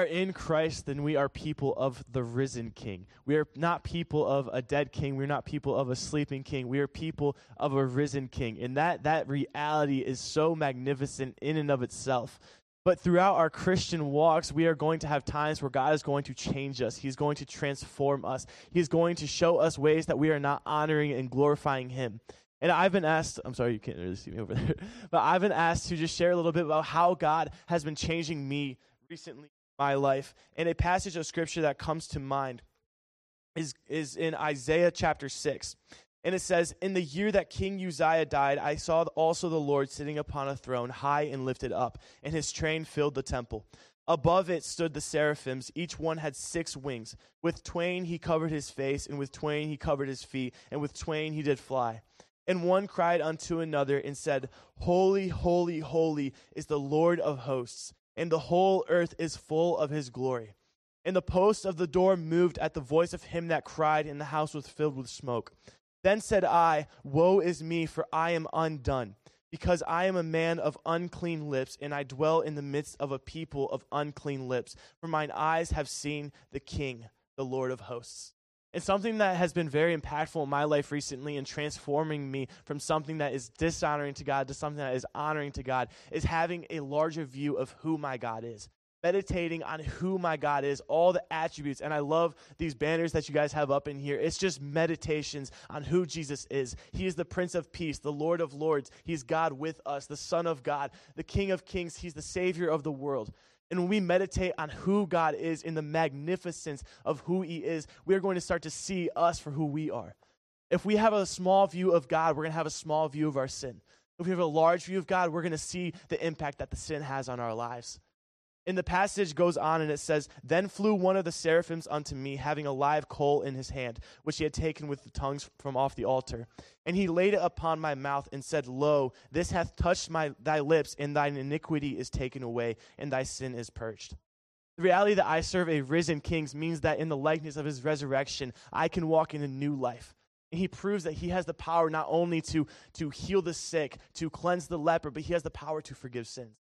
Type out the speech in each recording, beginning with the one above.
are in Christ, then we are people of the risen King. We are not people of a dead king. We're not people of a sleeping king. We are people of a risen King. And that, that reality is so magnificent in and of itself. But throughout our Christian walks, we are going to have times where God is going to change us. He's going to transform us. He's going to show us ways that we are not honoring and glorifying Him. And I've been asked, I'm sorry, you can't really see me over there, but I've been asked to just share a little bit about how God has been changing me recently my life. And a passage of scripture that comes to mind is, is in Isaiah chapter 6. And it says, In the year that King Uzziah died, I saw also the Lord sitting upon a throne, high and lifted up, and his train filled the temple. Above it stood the seraphims. Each one had six wings. With twain he covered his face, and with twain he covered his feet, and with twain he did fly. And one cried unto another and said, Holy, holy, holy is the Lord of hosts, and the whole earth is full of his glory. And the posts of the door moved at the voice of him that cried, and the house was filled with smoke. Then said I, Woe is me, for I am undone, because I am a man of unclean lips, and I dwell in the midst of a people of unclean lips. For mine eyes have seen the King, the Lord of hosts. And something that has been very impactful in my life recently and transforming me from something that is dishonoring to God to something that is honoring to God is having a larger view of who my God is. Meditating on who my God is, all the attributes. And I love these banners that you guys have up in here. It's just meditations on who Jesus is. He is the Prince of Peace, the Lord of Lords. He's God with us, the Son of God, the King of Kings. He's the Savior of the world. And when we meditate on who God is in the magnificence of who He is, we are going to start to see us for who we are. If we have a small view of God, we're going to have a small view of our sin. If we have a large view of God, we're going to see the impact that the sin has on our lives. And the passage goes on and it says, Then flew one of the seraphims unto me, having a live coal in his hand, which he had taken with the tongues from off the altar. And he laid it upon my mouth and said, Lo, this hath touched my, thy lips, and thine iniquity is taken away, and thy sin is purged. The reality that I serve a risen king means that in the likeness of his resurrection, I can walk in a new life. And he proves that he has the power not only to, to heal the sick, to cleanse the leper, but he has the power to forgive sins.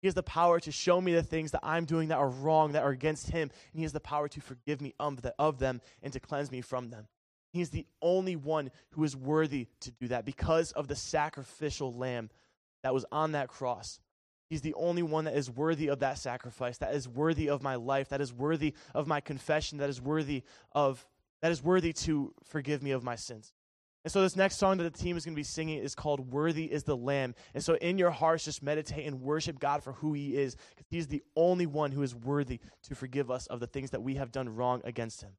He has the power to show me the things that I'm doing that are wrong, that are against Him. And He has the power to forgive me of them and to cleanse me from them. He's the only one who is worthy to do that because of the sacrificial lamb that was on that cross. He's the only one that is worthy of that sacrifice, that is worthy of my life, that is worthy of my confession, that is worthy of that is worthy to forgive me of my sins. And so, this next song that the team is going to be singing is called Worthy is the Lamb. And so, in your hearts, just meditate and worship God for who He is, because He's the only one who is worthy to forgive us of the things that we have done wrong against Him.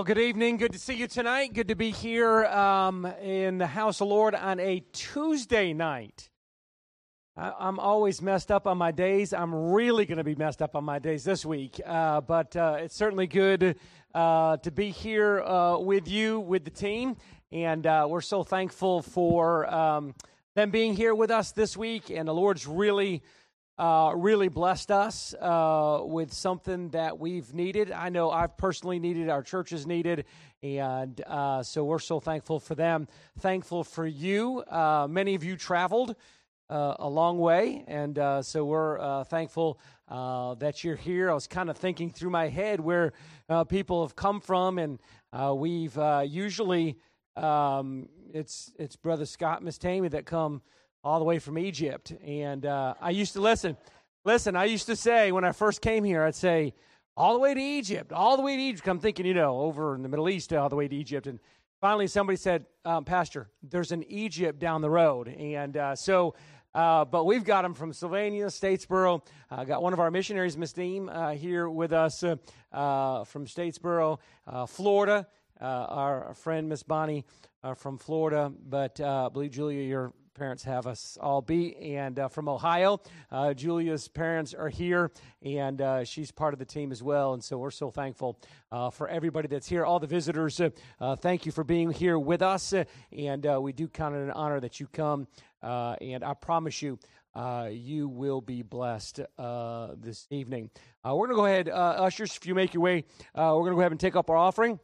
Well, good evening. Good to see you tonight. Good to be here um, in the house of Lord on a Tuesday night. I, am always messed up on my days. I'm really going to be messed up on my days this week. Uh, but uh, it's certainly good uh, to be here uh, with you, with the team. And uh, we're so thankful for um, them being here with us this week. And the Lord's really uh, really blessed us uh, with something that we've needed. I know I've personally needed, our church has needed, and uh, so we're so thankful for them. Thankful for you. Uh, many of you traveled uh, a long way, and uh, so we're thankful that you're here. I was kind of thinking through my head where people have come from, and we've usually um, it's it's Brother Scott, Miss Tammy that come all the way from Egypt. And uh, I used to listen. Listen, I used to say when I first came here, I'd say, all the way to Egypt, all the way to Egypt. I'm thinking, you know, over in the Middle East, all the way to Egypt. And finally, somebody said, um, Pastor, there's an Egypt down the road. And uh, so, uh, but we've got them from Sylvania, Statesboro. Uh, got one of our missionaries, Miss Deem, uh, here with us uh, uh, from Statesboro, Florida. our friend, Miss Bonnie, from Florida. But I believe, Julia, you're parents have us all be. And uh, from Ohio, uh, Julia's parents are here, and uh, she's part of the team as well. And so we're so thankful uh, for everybody that's here, all the visitors. Uh, uh, thank you for being here with us, and we do count it an honor that you come. and I promise you, you will be blessed this evening. we're going to go ahead, ushers, if you make your way, we're going to go ahead and take up our offering.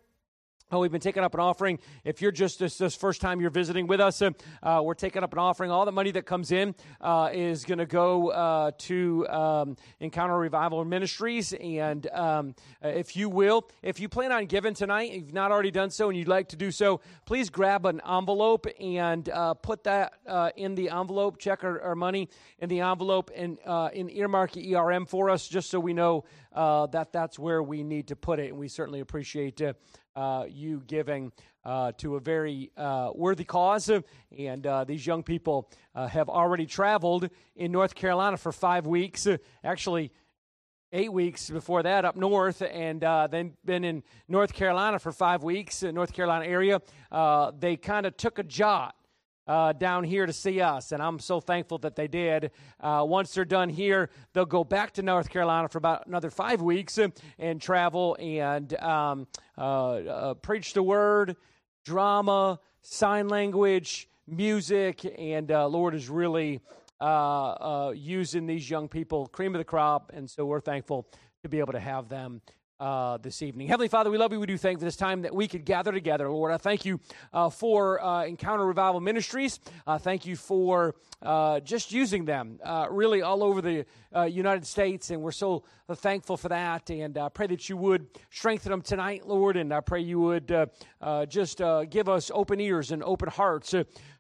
Oh, we've been taking up an offering. If you're just this, this first time you're visiting with us, uh, uh, we're taking up an offering. All the money that comes in uh, is going to go uh, to um, Encounter Revival Ministries. And um, uh, if you will, if you plan on giving tonight, if you've not already done so and you'd like to do so, please grab an envelope and put that in the envelope. Check our, our, money in the envelope and in earmark ERM for us, just so we know that that's where we need to put it. And we certainly appreciate you giving uh, to a very uh, worthy cause. And uh, these young people uh, have already traveled in North Carolina for five weeks. actually, eight weeks before that up north, and uh, then been in North Carolina for five weeks, North Carolina area. they kind of took a jot uh, down here to see us, and I'm so thankful that they did. Uh, once they're done here, they'll go back to North Carolina for about another five weeks and, and travel and um, uh, uh preach the word, drama, sign language, music, and uh, Lord is really uh, using these young people, cream of the crop, and so we're thankful to be able to have them uh, this evening. Heavenly Father, we love you. We do thank for this time that we could gather together, Lord. I thank you uh, for uh, Encounter Revival Ministries. Uh, thank you for uh, just using them uh, really all over the United States, and we're so thankful for that. And I pray that you would strengthen them tonight, Lord, and I pray you would just give us open ears and open hearts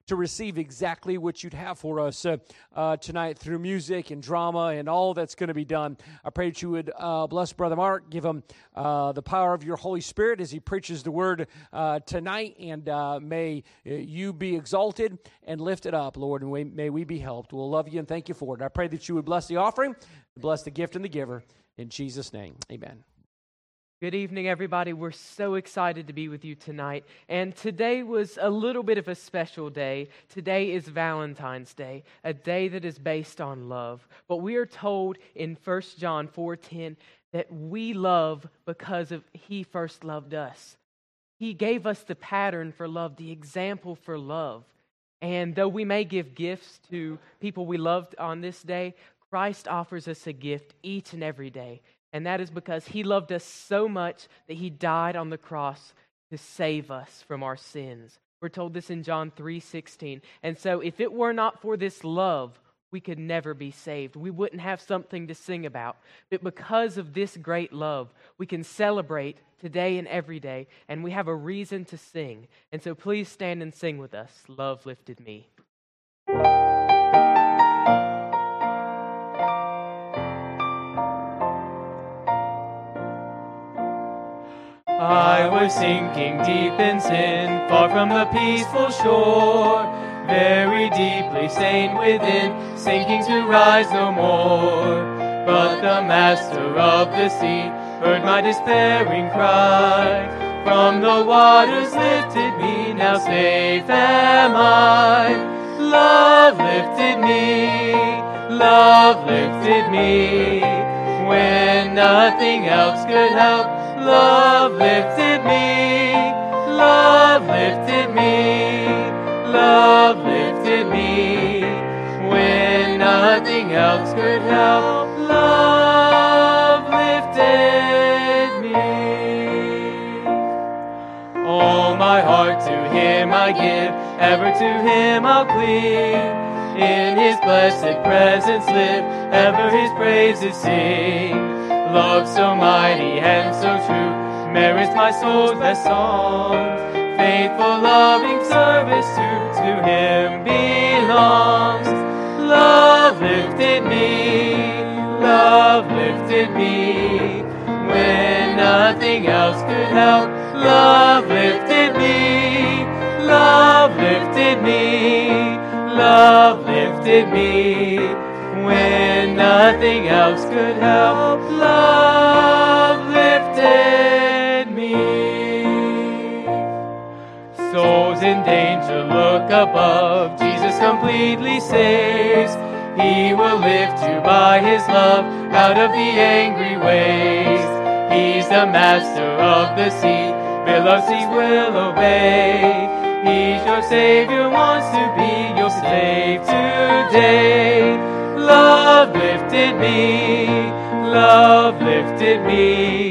to receive exactly what you'd have for us uh, uh, tonight through music and drama and all that's going to be done. I pray that you would uh, bless Brother Mark, give him uh, the power of your Holy Spirit as he preaches the word uh, tonight, and may you be exalted and lifted up, Lord, and we, may we be helped. We'll love you and thank you for it. I pray that you would bless the offering, bless the gift and the giver. In Jesus' name, amen. Good evening, everybody. We're so excited to be with you tonight. And today was a little bit of a special day. Today is Valentine's Day, a day that is based on love. But we are told in 1 John 4:10 that we love because of he first loved us. He gave us the pattern for love, the example for love. And though we may give gifts to people we loved on this day, Christ offers us a gift each and every day and that is because he loved us so much that he died on the cross to save us from our sins. We're told this in John 3:16. And so if it were not for this love, we could never be saved. We wouldn't have something to sing about. But because of this great love, we can celebrate today and every day, and we have a reason to sing. And so please stand and sing with us. Love lifted me. I was sinking deep in sin, far from the peaceful shore, very deeply stained within, sinking to rise no more. But the master of the sea heard my despairing cry, from the waters lifted me, now safe am I. Love lifted me, love lifted me, when nothing else could help. Love lifted me, love lifted me, love lifted me, when nothing else could help. Love lifted me. All my heart to Him I give, ever to Him I'll cling. In His blessed presence live, ever His praises sing. Love so mighty and so true merits my soul's best song. Faithful, loving service to, to Him belongs. Love lifted me, love lifted me when nothing else could help. Love lifted me, love lifted me, love lifted me when nothing else could help. Love lifted me. Souls in danger, look above. Jesus completely saves. He will lift you by his love out of the angry waves. He's the master of the sea. Beloved, he will obey. He's your Savior, wants to be your slave today. Love lifted me, love lifted me,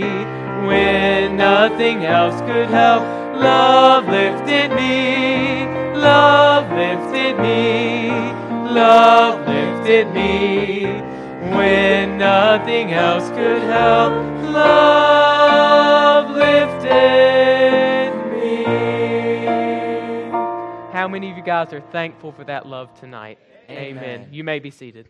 when nothing else could help. Love lifted me, love lifted me, love lifted me, when nothing else could help. Love lifted me. How many of you guys are thankful for that love tonight? Amen. Amen. You may be seated.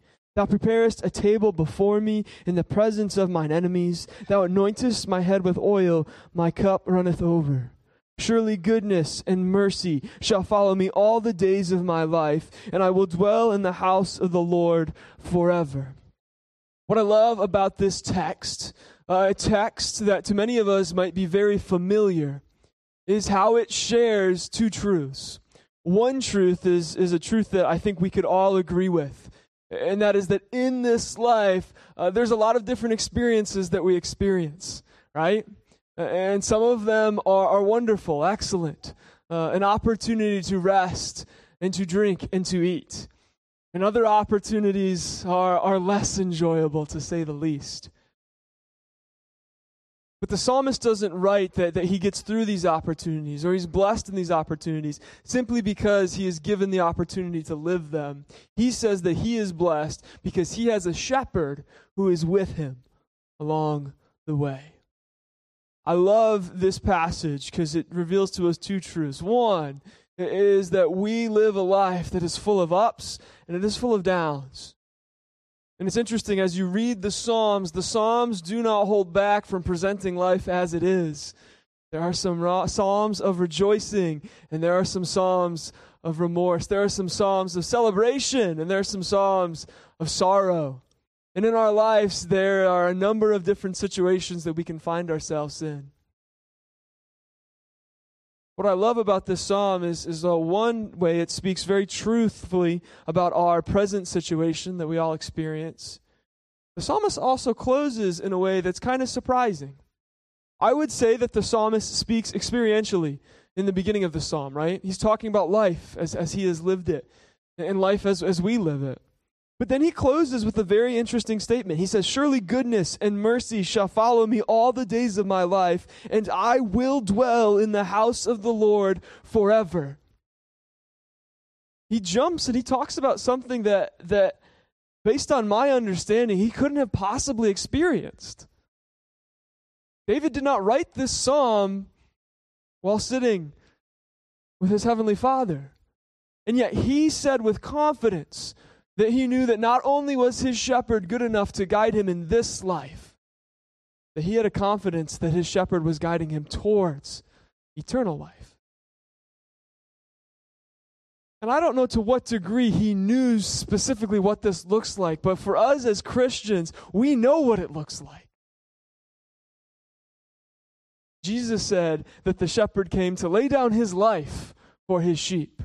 Thou preparest a table before me in the presence of mine enemies. Thou anointest my head with oil, my cup runneth over. Surely goodness and mercy shall follow me all the days of my life, and I will dwell in the house of the Lord forever. What I love about this text, uh, a text that to many of us might be very familiar, is how it shares two truths. One truth is, is a truth that I think we could all agree with and that is that in this life, uh, there's a lot of different experiences that we experience, right? And some of them are, are wonderful, excellent, uh, an opportunity to rest and to drink and to eat. And other opportunities are, are less enjoyable, to say the least. But the psalmist doesn't write that, that he gets through these opportunities or he's blessed in these opportunities simply because he is given the opportunity to live them. He says that he is blessed because he has a shepherd who is with him along the way. I love this passage because it reveals to us two truths. One is that we live a life that is full of ups and it is full of downs. And it's interesting, as you read the Psalms, the Psalms do not hold back from presenting life as it is. There are some Psalms of rejoicing, and there are some Psalms of remorse. There are some Psalms of celebration, and there are some Psalms of sorrow. And in our lives, there are a number of different situations that we can find ourselves in. What I love about this psalm is, is uh, one way it speaks very truthfully about our present situation that we all experience. The psalmist also closes in a way that's kind of surprising. I would say that the psalmist speaks experientially in the beginning of the psalm, right? He's talking about life as, as he has lived it, and life as, as we live it. But then he closes with a very interesting statement. He says, Surely goodness and mercy shall follow me all the days of my life, and I will dwell in the house of the Lord forever. He jumps and he talks about something that, that based on my understanding, he couldn't have possibly experienced. David did not write this psalm while sitting with his heavenly Father. And yet he said with confidence that he knew that not only was his shepherd good enough to guide him in this life, that he had a confidence that his shepherd was guiding him towards eternal life. And I don't know to what degree he knew specifically what this looks like, but for us as Christians, we know what it looks like. Jesus said that the shepherd came to lay down his life for his sheep.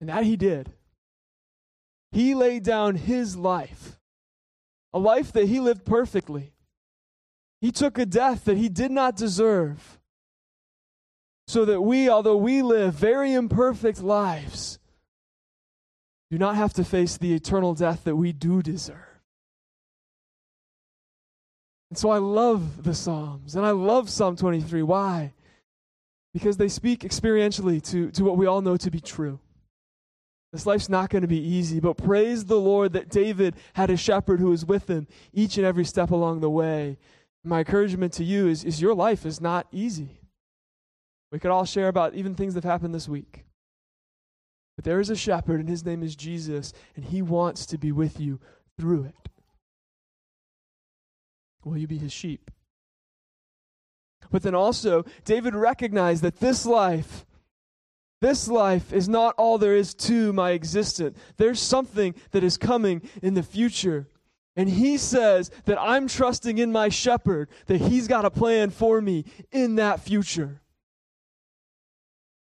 And that he did. He laid down his life, a life that he lived perfectly. He took a death that he did not deserve, so that we, although we live very imperfect lives, do not have to face the eternal death that we do deserve. And so I love the Psalms, and I love Psalm 23. Why? Because they speak experientially to, to what we all know to be true. This life's not going to be easy, but praise the Lord that David had a shepherd who was with him each and every step along the way. My encouragement to you is, is your life is not easy. We could all share about even things that have happened this week. But there is a shepherd, and his name is Jesus, and he wants to be with you through it. Will you be his sheep? But then also, David recognized that this life, this life is not all there is to my existence. There's something that is coming in the future. And he says that I'm trusting in my shepherd, that he's got a plan for me in that future.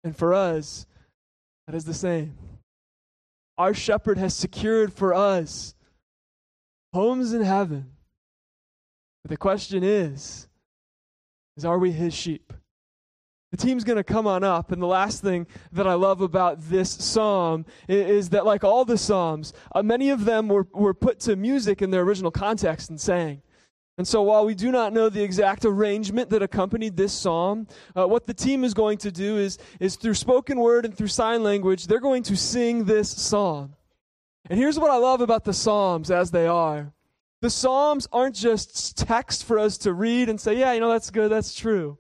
And for us, that is the same. Our shepherd has secured for us homes in heaven but the question is, is are we his sheep? The team's going to come on up. And the last thing that I love about this psalm is, that, like all the psalms, uh, many of them were, were put to music in their original context and sang. And so, while we do not know the exact arrangement that accompanied this psalm, uh, what the team is going to do is, is through spoken word and through sign language, they're going to sing this psalm. And here's what I love about the psalms as they are the Psalms aren't just text for us to read and say, yeah, you know, that's good, that's true.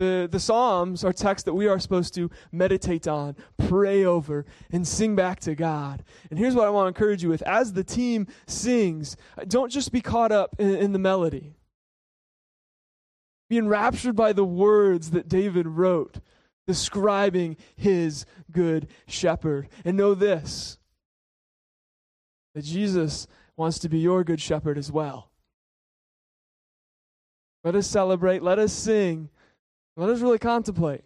The, the Psalms are texts that we are supposed to meditate on, pray over, and sing back to God. And here's what I want to encourage you with as the team sings, don't just be caught up in, in the melody. Be enraptured by the words that David wrote describing his good shepherd. And know this that Jesus wants to be your good shepherd as well. Let us celebrate, let us sing, let us really contemplate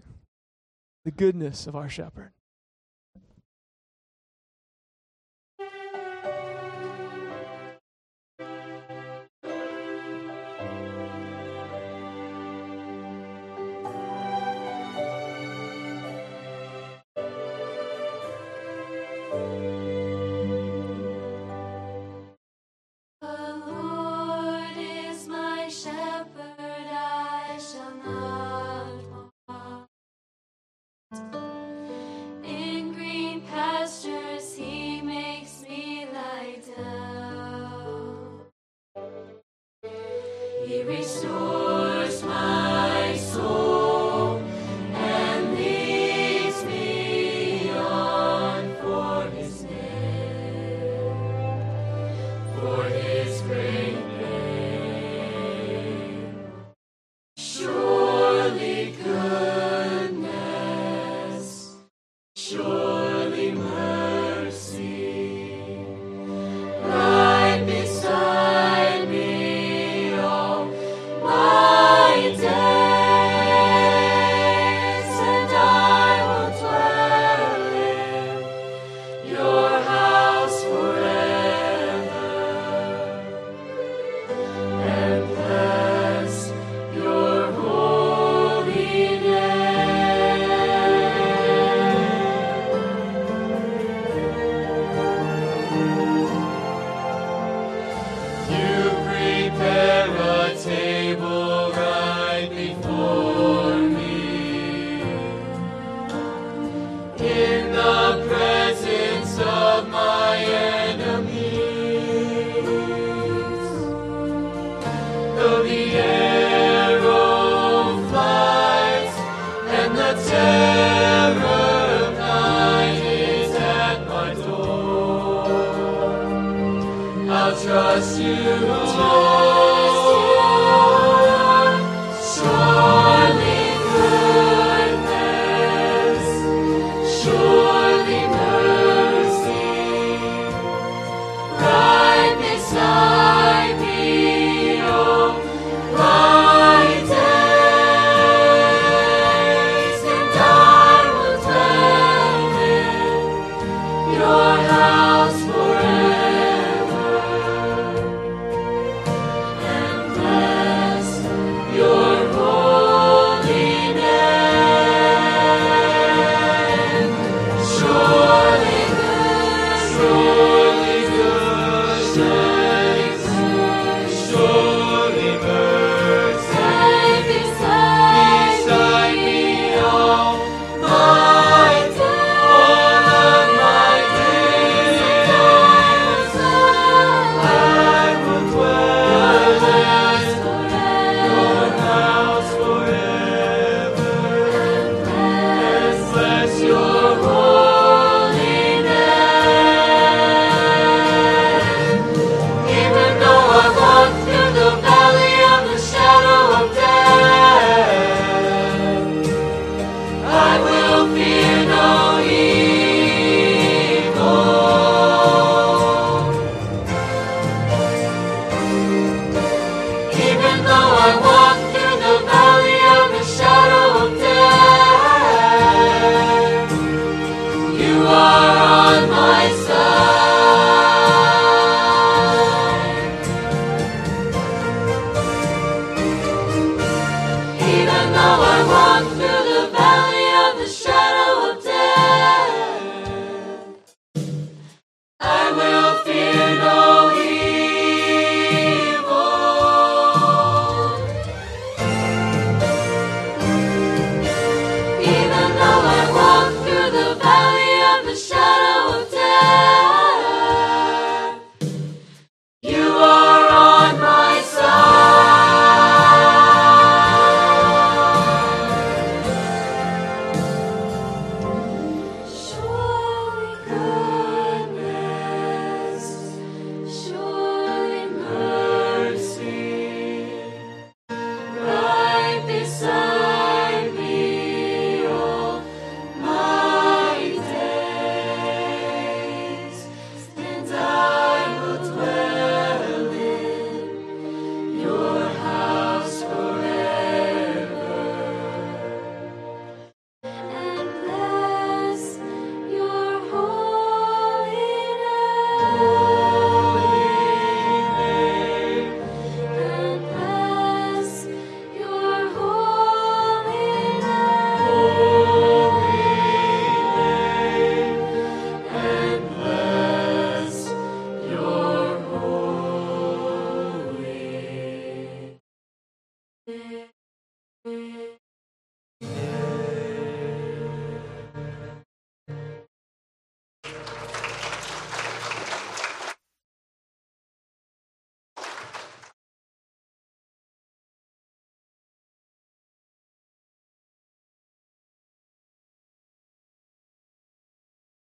the goodness of our shepherd.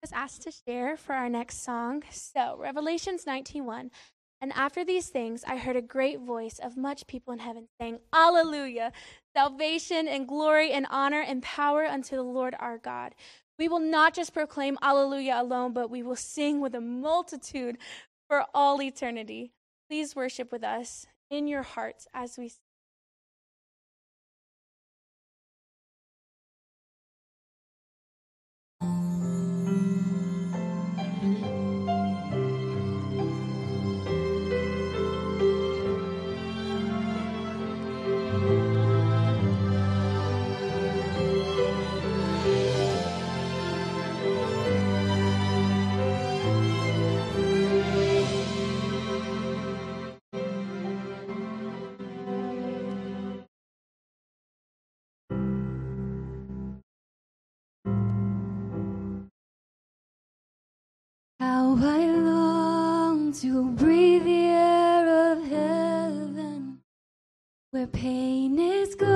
was asked to share for our next song. So, Revelations 19:1. And after these things, I heard a great voice of much people in heaven saying, Alleluia! Salvation and glory and honor and power unto the Lord our God. We will not just proclaim Alleluia alone, but we will sing with a multitude for all eternity. Please worship with us in your hearts as we sing. where pain is good.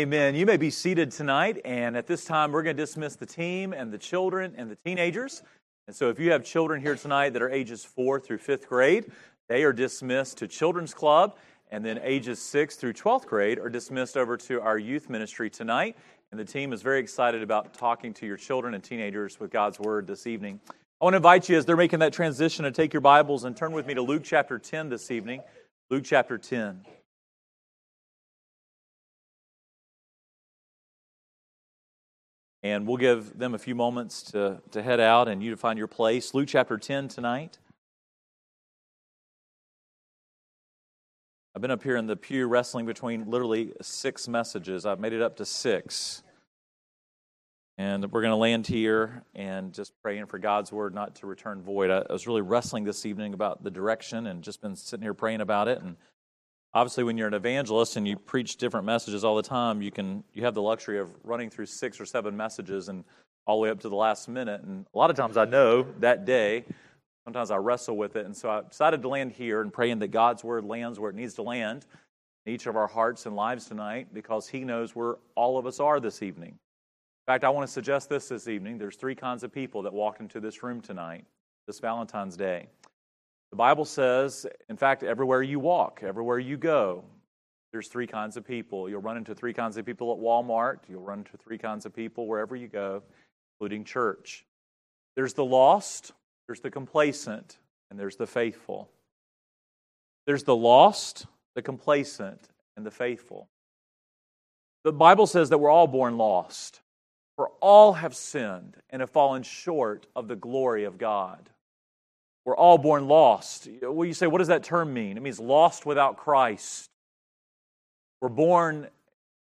Amen. You may be seated tonight, and at this time, we're going to dismiss the team and the children and the teenagers. And so, if you have children here tonight that are ages four through fifth grade, they are dismissed to Children's Club, and then ages six through 12th grade are dismissed over to our youth ministry tonight. And the team is very excited about talking to your children and teenagers with God's Word this evening. I want to invite you as they're making that transition to take your Bibles and turn with me to Luke chapter 10 this evening. Luke chapter 10. And we'll give them a few moments to, to head out and you to find your place. Luke chapter 10 tonight. I've been up here in the pew wrestling between literally six messages. I've made it up to six. And we're going to land here and just praying for God's word not to return void. I, I was really wrestling this evening about the direction and just been sitting here praying about it. And obviously, when you're an evangelist and you preach different messages all the time, you can you have the luxury of running through six or seven messages and all the way up to the last minute. And a lot of times, I know that day. Sometimes I wrestle with it, and so I decided to land here and praying that God's word lands where it needs to land in each of our hearts and lives tonight, because He knows where all of us are this evening. In fact, I want to suggest this this evening. There's three kinds of people that walked into this room tonight, this Valentine's Day. The Bible says, in fact, everywhere you walk, everywhere you go, there's three kinds of people. You'll run into three kinds of people at Walmart. You'll run into three kinds of people wherever you go, including church. There's the lost, there's the complacent, and there's the faithful. There's the lost, the complacent, and the faithful. The Bible says that we're all born lost, for all have sinned and have fallen short of the glory of God. We're all born lost. Well, you say, what does that term mean? It means lost without Christ. We're born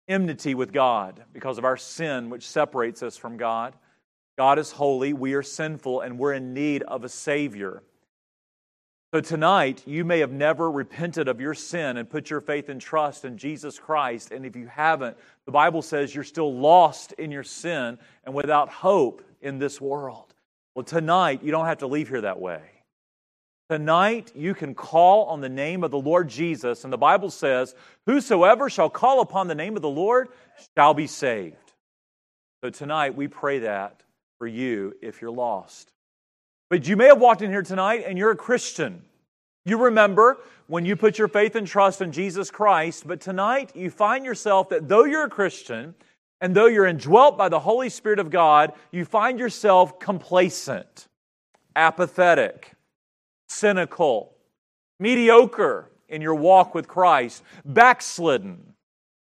enmity with God because of our sin, which separates us from God. God is holy, we are sinful, and we're in need of a Savior. So tonight, you may have never repented of your sin and put your faith and trust in Jesus Christ. And if you haven't, the Bible says you're still lost in your sin and without hope in this world. Well, tonight, you don't have to leave here that way. Tonight, you can call on the name of the Lord Jesus, and the Bible says, Whosoever shall call upon the name of the Lord shall be saved. So tonight, we pray that for you if you're lost. But you may have walked in here tonight and you're a Christian. You remember when you put your faith and trust in Jesus Christ, but tonight you find yourself that though you're a Christian and though you're indwelt by the Holy Spirit of God, you find yourself complacent, apathetic cynical, mediocre in your walk with Christ, backslidden.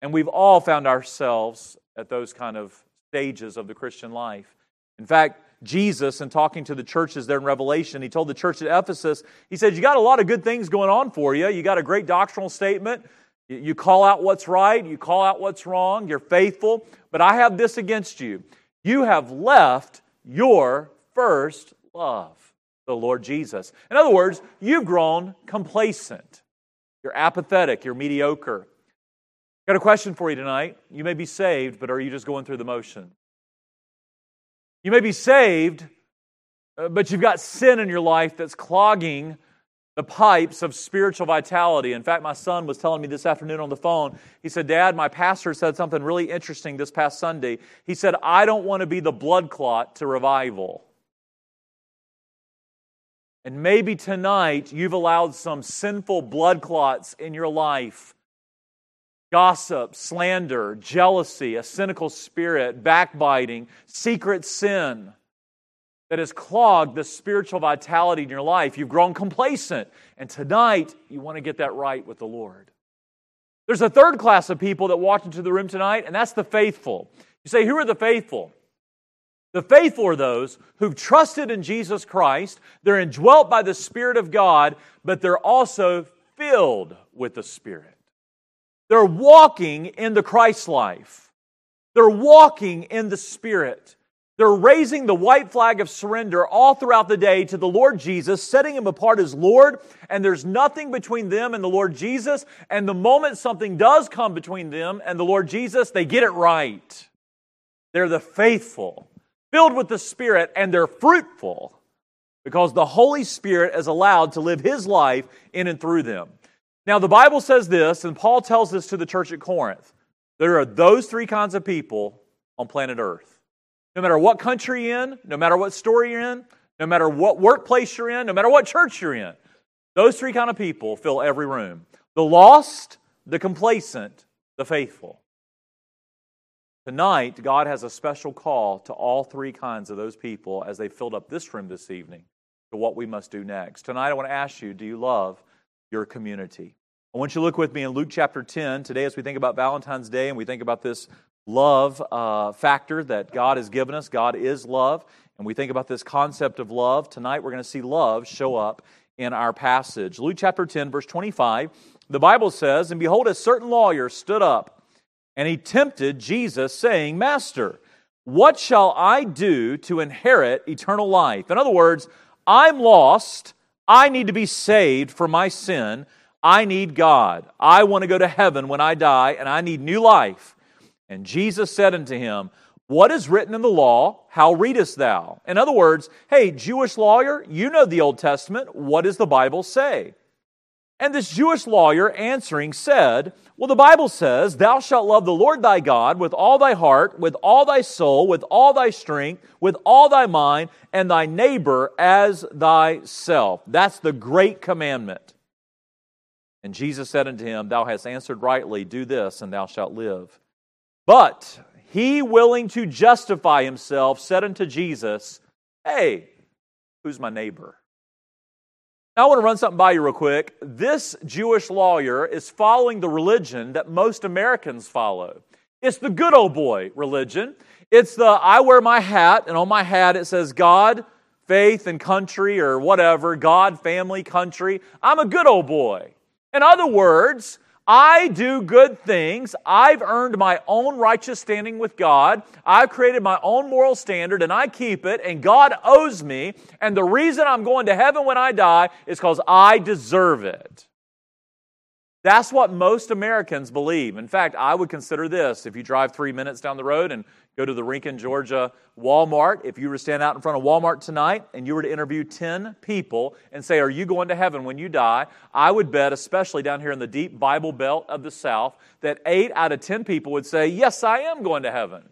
And we've all found ourselves at those kind of stages of the Christian life. In fact, Jesus, in talking to the churches there in Revelation, he told the church at Ephesus, he said, You got a lot of good things going on for you. You got a great doctrinal statement. You call out what's right, you call out what's wrong, you're faithful. But I have this against you. You have left your first love the Lord Jesus. In other words, you've grown complacent. You're apathetic. You're mediocre. Got a question for you tonight. You may be saved, but are you just going through the motion? You may be saved, uh, but you've got sin in your life that's clogging the pipes of spiritual vitality. In fact, my son was telling me this afternoon on the phone. He said, Dad, my pastor said something really interesting this past Sunday. He said, I don't want to be the blood clot to revival. And maybe tonight you've allowed some sinful blood clots in your life gossip, slander, jealousy, a cynical spirit, backbiting, secret sin that has clogged the spiritual vitality in your life. You've grown complacent. And tonight you want to get that right with the Lord. There's a third class of people that walked into the room tonight, and that's the faithful. You say, Who are the faithful? The faithful are those who've trusted in Jesus Christ. They're indwelt by the Spirit of God, but they're also filled with the Spirit. They're walking in the Christ life. They're walking in the Spirit. They're raising the white flag of surrender all throughout the day to the Lord Jesus, setting him apart as Lord, and there's nothing between them and the Lord Jesus. And the moment something does come between them and the Lord Jesus, they get it right. They're the faithful filled with the Spirit, and they're fruitful because the Holy Spirit is allowed to live His life in and through them. Now, the Bible says this, and Paul tells this to the church at Corinth. There are those three kinds of people on planet Earth. No matter what country you're in, no matter what story you're in, no matter what workplace you're in, no matter what church you're in, those three kind of people fill every room. The lost, the complacent, the faithful. Tonight, God has a special call to all three kinds of those people as they filled up this room this evening to what we must do next. Tonight, I want to ask you do you love your community? I want you to look with me in Luke chapter 10 today as we think about Valentine's Day and we think about this love uh, factor that God has given us. God is love. And we think about this concept of love. Tonight, we're going to see love show up in our passage. Luke chapter 10, verse 25, the Bible says, And behold, a certain lawyer stood up and he tempted Jesus, saying, Master, what shall I do to inherit eternal life? In other words, I'm lost. I need to be saved from my sin. I need God. I want to go to heaven when I die, and I need new life. And Jesus said unto him, What is written in the law? How readest thou? In other words, hey, Jewish lawyer, you know the Old Testament. What does the Bible say? And this Jewish lawyer answering said, Well, the Bible says, Thou shalt love the Lord thy God with all thy heart, with all thy soul, with all thy strength, with all thy mind, and thy neighbor as thyself. That's the great commandment. And Jesus said unto him, Thou hast answered rightly, do this, and thou shalt live. But he, willing to justify himself, said unto Jesus, Hey, who's my neighbor? Now, I want to run something by you real quick. This Jewish lawyer is following the religion that most Americans follow. It's the good old boy religion. It's the I wear my hat, and on my hat it says God, faith, and country, or whatever God, family, country. I'm a good old boy. In other words, I do good things. I've earned my own righteous standing with God. I've created my own moral standard and I keep it, and God owes me. And the reason I'm going to heaven when I die is because I deserve it. That's what most Americans believe. In fact, I would consider this if you drive three minutes down the road and go to the Rincon, Georgia Walmart, if you were to stand out in front of Walmart tonight and you were to interview 10 people and say, Are you going to heaven when you die? I would bet, especially down here in the deep Bible belt of the South, that eight out of 10 people would say, Yes, I am going to heaven.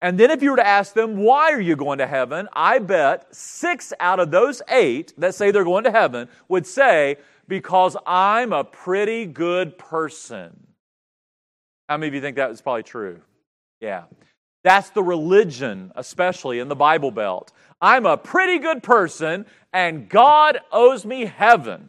And then if you were to ask them, Why are you going to heaven? I bet six out of those eight that say they're going to heaven would say, because I'm a pretty good person. How many of you think that is probably true? Yeah. That's the religion, especially in the Bible Belt. I'm a pretty good person, and God owes me heaven.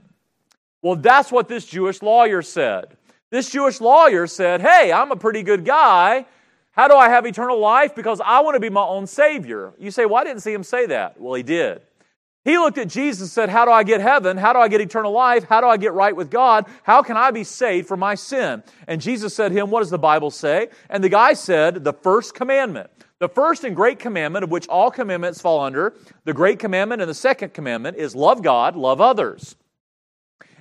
Well, that's what this Jewish lawyer said. This Jewish lawyer said, Hey, I'm a pretty good guy. How do I have eternal life? Because I want to be my own Savior. You say, Well, I didn't see him say that. Well, he did. He looked at Jesus and said, How do I get heaven? How do I get eternal life? How do I get right with God? How can I be saved from my sin? And Jesus said to him, What does the Bible say? And the guy said, The first commandment. The first and great commandment, of which all commandments fall under, the great commandment and the second commandment is love God, love others.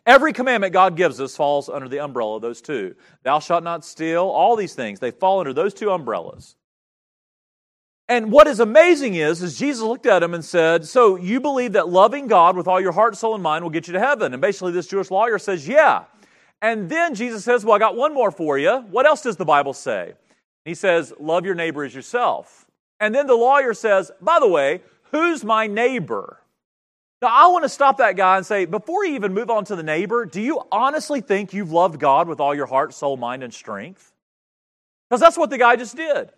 Every commandment God gives us falls under the umbrella of those two. Thou shalt not steal, all these things, they fall under those two umbrellas. And what is amazing is, is Jesus looked at him and said, So you believe that loving God with all your heart, soul, and mind will get you to heaven? And basically, this Jewish lawyer says, Yeah. And then Jesus says, Well, I got one more for you. What else does the Bible say? He says, Love your neighbor as yourself. And then the lawyer says, By the way, who's my neighbor? Now, I want to stop that guy and say, before you even move on to the neighbor, do you honestly think you've loved God with all your heart, soul, mind, and strength? Because that's what the guy just did.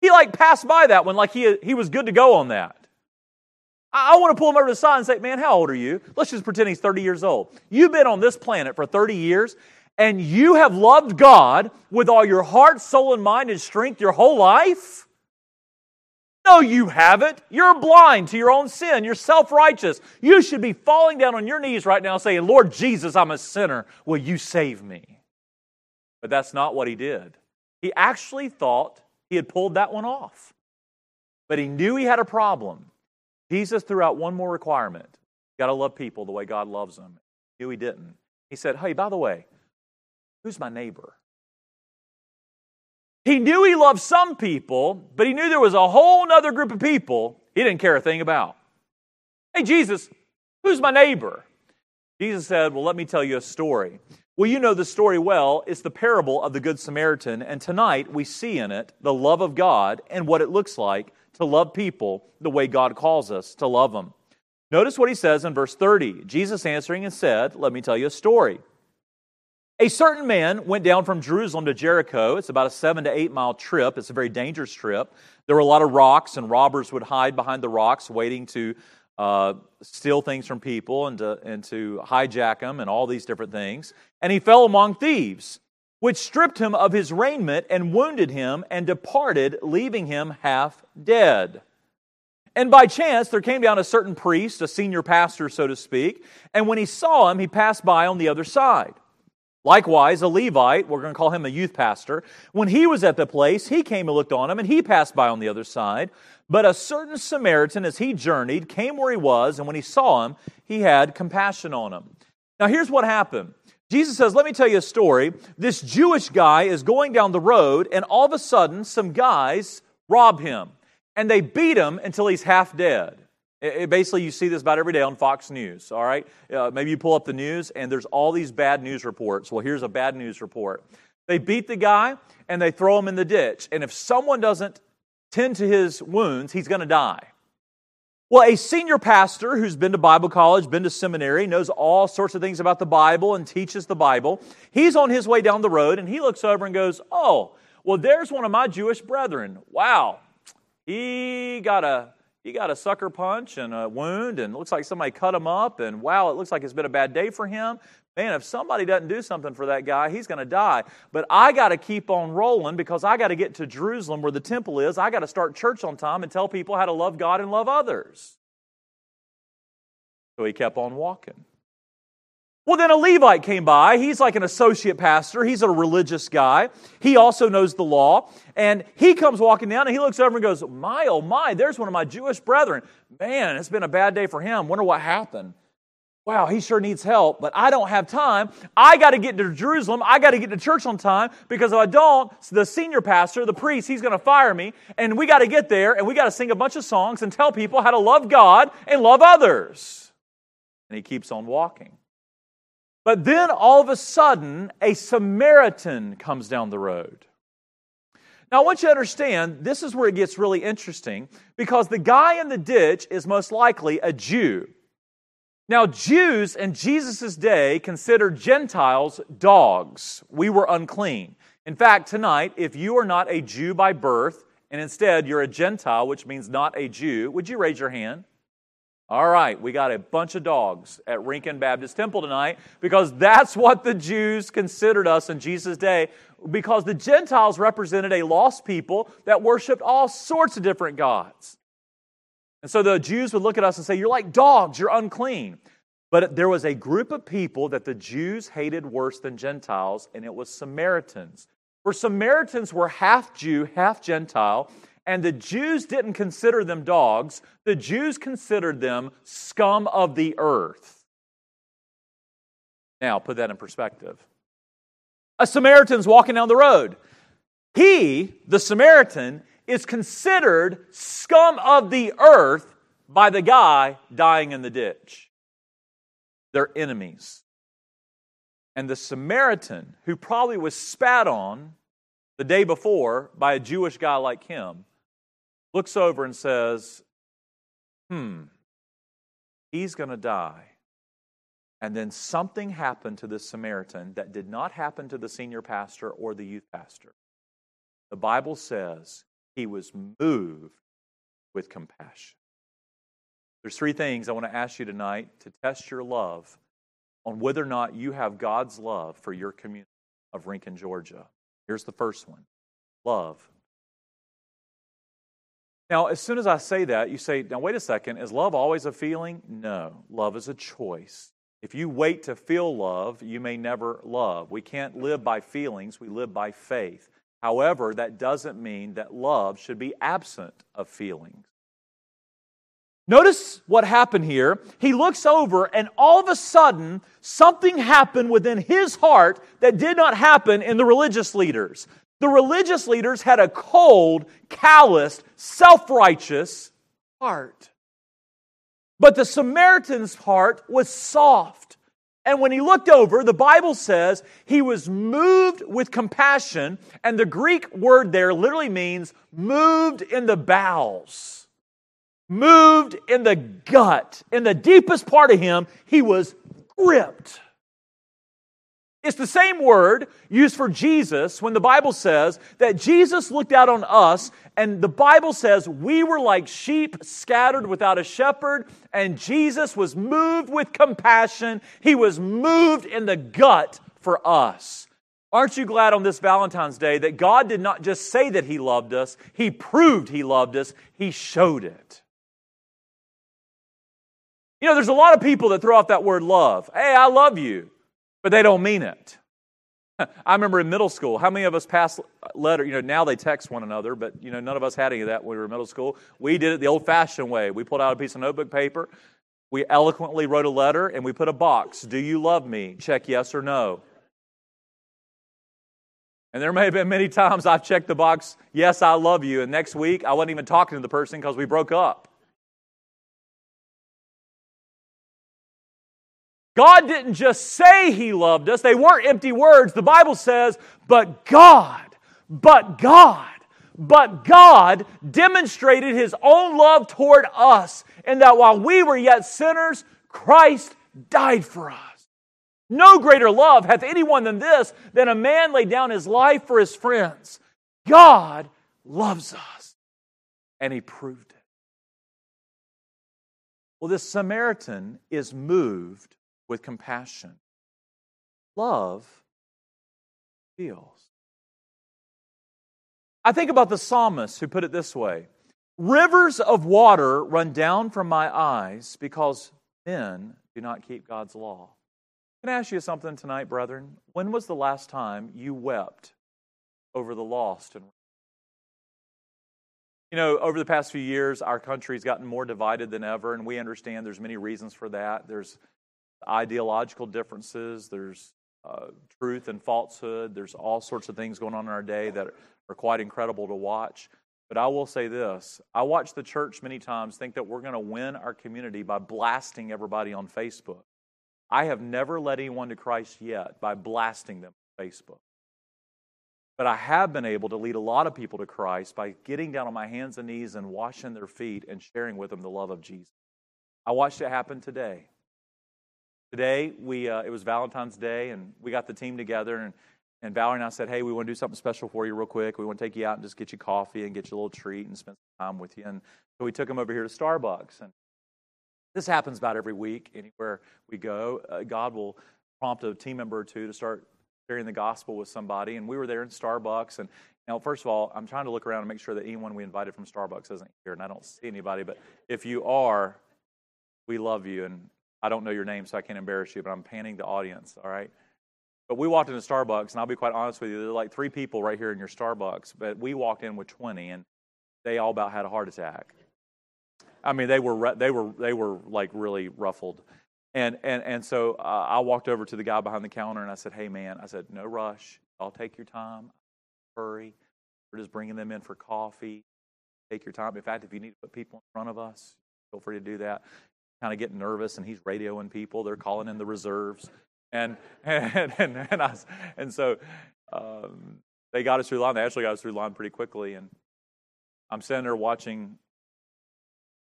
He like passed by that one like he, he was good to go on that. I, I want to pull him over to the side and say, man, how old are you? Let's just pretend he's 30 years old. You've been on this planet for 30 years and you have loved God with all your heart, soul, and mind and strength your whole life? No, you haven't. You're blind to your own sin. You're self righteous. You should be falling down on your knees right now saying, Lord Jesus, I'm a sinner. Will you save me? But that's not what he did. He actually thought he had pulled that one off. But he knew he had a problem. Jesus threw out one more requirement. You got to love people the way God loves them. He knew he didn't. He said, Hey, by the way, who's my neighbor? He knew he loved some people, but he knew there was a whole other group of people he didn't care a thing about. Hey, Jesus, who's my neighbor? Jesus said, Well, let me tell you a story. Well, you know the story well. It's the parable of the Good Samaritan. And tonight we see in it the love of God and what it looks like to love people the way God calls us to love them. Notice what he says in verse 30. Jesus answering and said, Let me tell you a story. A certain man went down from Jerusalem to Jericho. It's about a seven to eight mile trip. It's a very dangerous trip. There were a lot of rocks, and robbers would hide behind the rocks, waiting to uh, steal things from people and to, and to hijack them and all these different things. And he fell among thieves, which stripped him of his raiment and wounded him and departed, leaving him half dead. And by chance, there came down a certain priest, a senior pastor, so to speak, and when he saw him, he passed by on the other side. Likewise, a Levite, we're going to call him a youth pastor, when he was at the place, he came and looked on him, and he passed by on the other side. But a certain Samaritan, as he journeyed, came where he was, and when he saw him, he had compassion on him. Now, here's what happened. Jesus says, Let me tell you a story. This Jewish guy is going down the road, and all of a sudden, some guys rob him, and they beat him until he's half dead. It, basically, you see this about every day on Fox News, all right? Uh, maybe you pull up the news and there's all these bad news reports. Well, here's a bad news report. They beat the guy and they throw him in the ditch. And if someone doesn't tend to his wounds, he's going to die. Well, a senior pastor who's been to Bible college, been to seminary, knows all sorts of things about the Bible and teaches the Bible, he's on his way down the road and he looks over and goes, Oh, well, there's one of my Jewish brethren. Wow, he got a he got a sucker punch and a wound, and looks like somebody cut him up, and wow, it looks like it's been a bad day for him. Man, if somebody doesn't do something for that guy, he's going to die. But I got to keep on rolling because I got to get to Jerusalem where the temple is. I got to start church on time and tell people how to love God and love others. So he kept on walking. Well, then a Levite came by. He's like an associate pastor. He's a religious guy. He also knows the law. And he comes walking down and he looks over and goes, My, oh my, there's one of my Jewish brethren. Man, it's been a bad day for him. Wonder what happened. Wow, he sure needs help, but I don't have time. I got to get to Jerusalem. I got to get to church on time because if I don't, the senior pastor, the priest, he's going to fire me. And we got to get there and we got to sing a bunch of songs and tell people how to love God and love others. And he keeps on walking. But then all of a sudden, a Samaritan comes down the road. Now, I want you to understand this is where it gets really interesting because the guy in the ditch is most likely a Jew. Now, Jews in Jesus' day considered Gentiles dogs. We were unclean. In fact, tonight, if you are not a Jew by birth and instead you're a Gentile, which means not a Jew, would you raise your hand? All right, we got a bunch of dogs at Rincon Baptist Temple tonight because that's what the Jews considered us in Jesus' day because the Gentiles represented a lost people that worshiped all sorts of different gods. And so the Jews would look at us and say, You're like dogs, you're unclean. But there was a group of people that the Jews hated worse than Gentiles, and it was Samaritans. For Samaritans were half Jew, half Gentile, and the Jews didn't consider them dogs, the Jews considered them scum of the earth. Now, put that in perspective. A Samaritan's walking down the road. He, the Samaritan, is considered scum of the earth by the guy dying in the ditch. They're enemies. And the Samaritan, who probably was spat on the day before by a Jewish guy like him, looks over and says, Hmm, he's going to die. And then something happened to this Samaritan that did not happen to the senior pastor or the youth pastor. The Bible says he was moved with compassion. There's three things I want to ask you tonight to test your love on whether or not you have God's love for your community of Rincon, Georgia. Here's the first one love now, as soon as I say that, you say, now wait a second, is love always a feeling? No, love is a choice. If you wait to feel love, you may never love. We can't live by feelings, we live by faith. However, that doesn't mean that love should be absent of feelings. Notice what happened here. He looks over, and all of a sudden, something happened within his heart that did not happen in the religious leaders. The religious leaders had a cold, calloused, self righteous heart. But the Samaritan's heart was soft. And when he looked over, the Bible says he was moved with compassion. And the Greek word there literally means moved in the bowels, moved in the gut. In the deepest part of him, he was gripped. It's the same word used for Jesus when the Bible says that Jesus looked out on us, and the Bible says we were like sheep scattered without a shepherd, and Jesus was moved with compassion. He was moved in the gut for us. Aren't you glad on this Valentine's Day that God did not just say that He loved us, He proved He loved us, He showed it. You know, there's a lot of people that throw out that word love. Hey, I love you but they don't mean it. I remember in middle school, how many of us passed letter? You know, now they text one another, but you know, none of us had any of that when we were in middle school. We did it the old-fashioned way. We pulled out a piece of notebook paper, we eloquently wrote a letter, and we put a box. Do you love me? Check yes or no. And there may have been many times I've checked the box, yes, I love you, and next week I wasn't even talking to the person because we broke up. God didn't just say He loved us, they weren't empty words. The Bible says, but God, but God, but God demonstrated His own love toward us, in that while we were yet sinners, Christ died for us. No greater love hath anyone than this, than a man lay down his life for his friends. God loves us. And he proved it. Well, this Samaritan is moved with compassion. Love feels. I think about the psalmist who put it this way Rivers of water run down from my eyes because men do not keep God's law. Can I ask you something tonight, brethren? When was the last time you wept over the lost and you know, over the past few years, our country's gotten more divided than ever, and we understand there's many reasons for that. There's ideological differences, there's uh, truth and falsehood, there's all sorts of things going on in our day that are quite incredible to watch. But I will say this I watch the church many times think that we're going to win our community by blasting everybody on Facebook. I have never led anyone to Christ yet by blasting them on Facebook. But I have been able to lead a lot of people to Christ by getting down on my hands and knees and washing their feet and sharing with them the love of Jesus. I watched it happen today. Today, we, uh, it was Valentine's Day, and we got the team together, and, and Valerie and I said, Hey, we want to do something special for you, real quick. We want to take you out and just get you coffee and get you a little treat and spend some time with you. And so we took them over here to Starbucks. And this happens about every week. Anywhere we go, uh, God will prompt a team member or two to start sharing the gospel with somebody. And we were there in Starbucks. And now, first of all, I'm trying to look around and make sure that anyone we invited from Starbucks isn't here. And I don't see anybody. But if you are, we love you. And I don't know your name, so I can't embarrass you, but I'm panning the audience, all right? But we walked into Starbucks, and I'll be quite honest with you, there are like three people right here in your Starbucks, but we walked in with 20, and they all about had a heart attack. I mean, they were they were they were like really ruffled, and and and so uh, I walked over to the guy behind the counter and I said, "Hey, man," I said, "No rush. I'll take your time. Hurry. We're just bringing them in for coffee. Take your time. In fact, if you need to put people in front of us, feel free to do that." Kind of getting nervous, and he's radioing people. They're calling in the reserves, and and and and, I, and so um, they got us through line. They actually got us through line pretty quickly, and I'm sitting there watching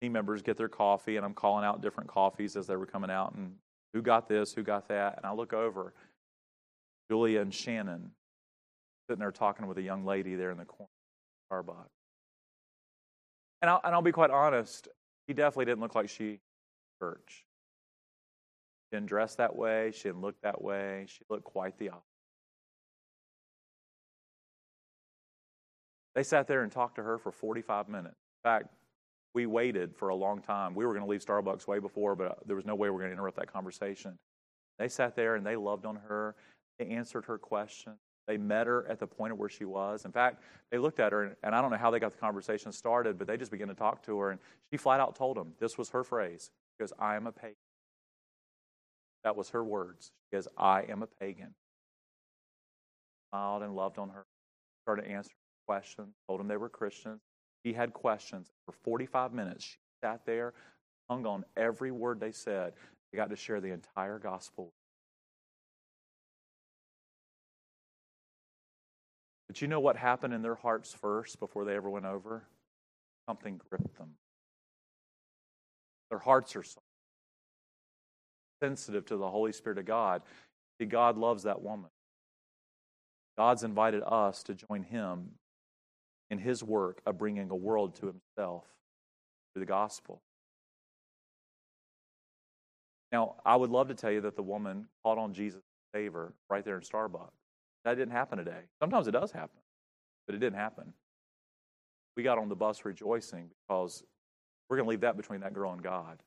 team members get their coffee, and I'm calling out different coffees as they were coming out, and who got this, who got that, and I look over, Julia and Shannon sitting there talking with a young lady there in the corner Starbucks. And I'll, and I'll be quite honest, she definitely didn't look like she church. She didn't dress that way. She didn't look that way. She looked quite the opposite. They sat there and talked to her for 45 minutes. In fact, we waited for a long time. We were going to leave Starbucks way before, but uh, there was no way we were going to interrupt that conversation. They sat there and they loved on her. They answered her questions. They met her at the point of where she was. In fact, they looked at her, and I don't know how they got the conversation started, but they just began to talk to her, and she flat out told them this was her phrase because I am a pagan. That was her words. Because I am a pagan. Smiled and loved on her. Started answering questions. Told them they were Christians. She had questions. For 45 minutes, she sat there, hung on every word they said. They got to share the entire gospel. But you know what happened in their hearts first before they ever went over? Something gripped them. Their hearts are sensitive to the Holy Spirit of God. See, God loves that woman. God's invited us to join Him in his work of bringing a world to himself through the gospel. Now, I would love to tell you that the woman called on Jesus' favor right there in Starbucks. That didn't happen today. Sometimes it does happen, but it didn't happen. We got on the bus rejoicing because we're going to leave that between that girl and God.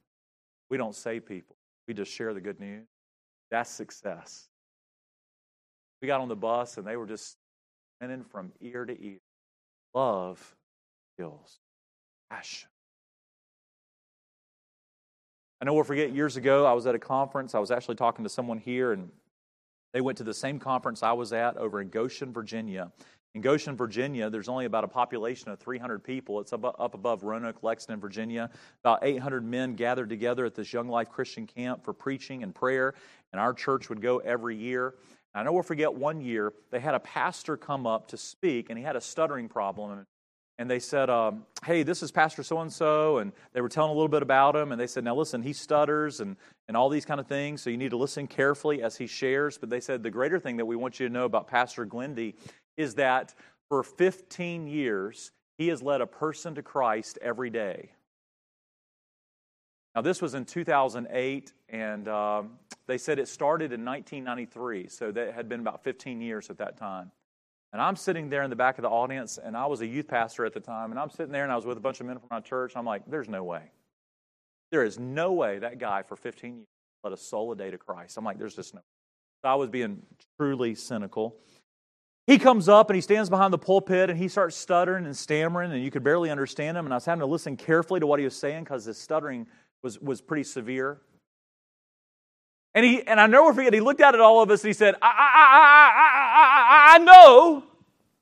We don't save people, we just share the good news. That's success. We got on the bus and they were just spinning from ear to ear. Love kills. Passion. I know we'll forget years ago, I was at a conference. I was actually talking to someone here, and they went to the same conference I was at over in Goshen, Virginia. In Goshen, Virginia, there's only about a population of 300 people. It's up, above Roanoke, Lexington, Virginia. About 800 men gathered together at this Young Life Christian camp for preaching and prayer, and our church would go every year. I never forget one year, they had a pastor come up to speak, and he had a stuttering problem. And they said, um, Hey, this is Pastor so and so. And they were telling a little bit about him. And they said, Now listen, he stutters and, and all these kind of things. So you need to listen carefully as he shares. But they said, The greater thing that we want you to know about Pastor Glendy is that for 15 years, he has led a person to Christ every day. Now, this was in 2008, and um, they said it started in 1993, so that had been about 15 years at that time. And I'm sitting there in the back of the audience, and I was a youth pastor at the time, and I'm sitting there, and I was with a bunch of men from my church. I'm like, there's no way. There is no way that guy for 15 years led a soul a day to Christ. I'm like, there's just no. So I was being truly cynical. He comes up and he stands behind the pulpit and he starts stuttering and stammering, and you could barely understand him. And I was having to listen carefully to what he was saying because his stuttering was, was pretty severe. And, he, and I never forget, he looked out at all of us and he said, I, I, I, I, I know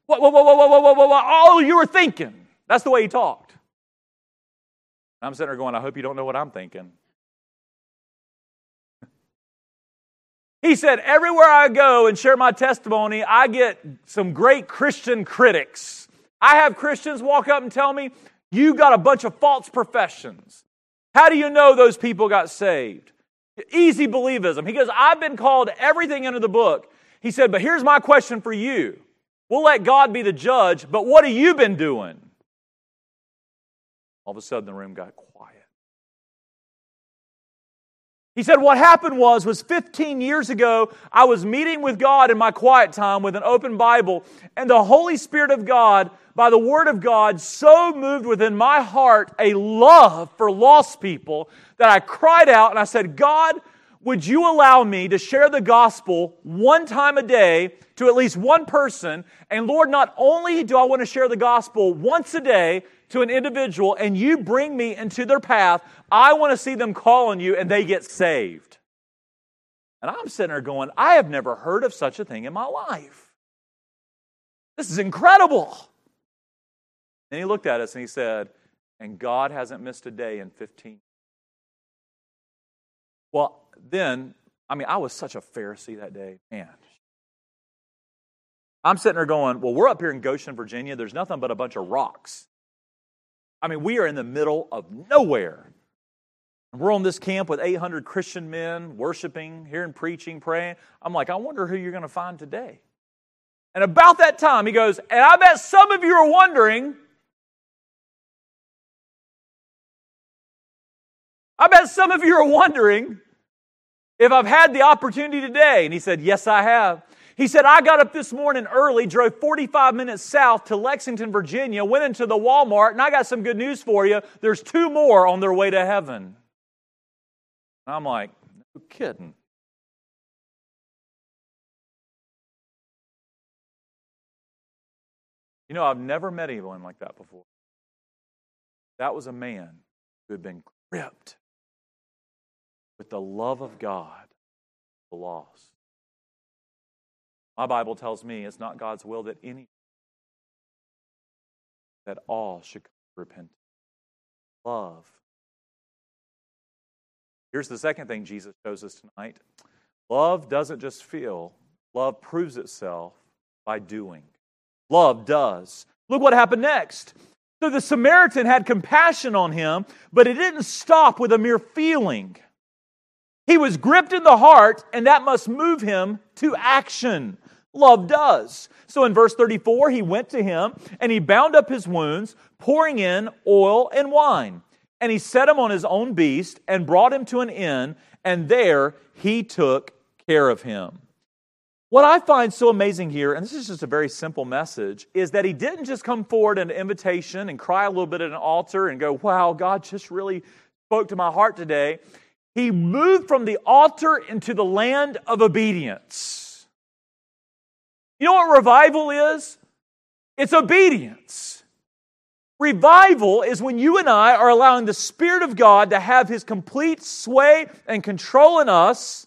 what, what, what, what, what, what, what, what all you were thinking. That's the way he talked. I'm sitting there going, I hope you don't know what I'm thinking. He said, Everywhere I go and share my testimony, I get some great Christian critics. I have Christians walk up and tell me, You got a bunch of false professions. How do you know those people got saved? Easy believism. He goes, I've been called everything under the book. He said, But here's my question for you. We'll let God be the judge, but what have you been doing? All of a sudden, the room got quiet. He said, What happened was, was 15 years ago, I was meeting with God in my quiet time with an open Bible, and the Holy Spirit of God, by the Word of God, so moved within my heart a love for lost people that I cried out and I said, God, would you allow me to share the gospel one time a day to at least one person? And Lord, not only do I want to share the gospel once a day, to an individual and you bring me into their path, I want to see them call on you and they get saved. And I'm sitting there going, I have never heard of such a thing in my life. This is incredible. And he looked at us and he said, And God hasn't missed a day in 15 Well, then, I mean, I was such a Pharisee that day. Man. I'm sitting there going, Well, we're up here in Goshen, Virginia. There's nothing but a bunch of rocks. I mean, we are in the middle of nowhere. We're on this camp with 800 Christian men worshiping, hearing preaching, praying. I'm like, I wonder who you're going to find today. And about that time, he goes, and I bet some of you are wondering, I bet some of you are wondering if I've had the opportunity today. And he said, Yes, I have. He said, I got up this morning early, drove 45 minutes south to Lexington, Virginia, went into the Walmart, and I got some good news for you. There's two more on their way to heaven. And I'm like, no kidding. You know, I've never met anyone like that before. That was a man who had been gripped with the love of God, the lost. My Bible tells me it's not God's will that any that all should repent. Love. Here's the second thing Jesus shows us tonight. Love doesn't just feel, love proves itself by doing. Love does. Look what happened next. So the Samaritan had compassion on him, but it didn't stop with a mere feeling. He was gripped in the heart, and that must move him to action. Love does. So in verse 34, he went to him and he bound up his wounds, pouring in oil and wine. And he set him on his own beast and brought him to an inn, and there he took care of him. What I find so amazing here, and this is just a very simple message, is that he didn't just come forward an invitation and cry a little bit at an altar and go, Wow, God just really spoke to my heart today. He moved from the altar into the land of obedience. You know what revival is? It's obedience. Revival is when you and I are allowing the Spirit of God to have His complete sway and control in us,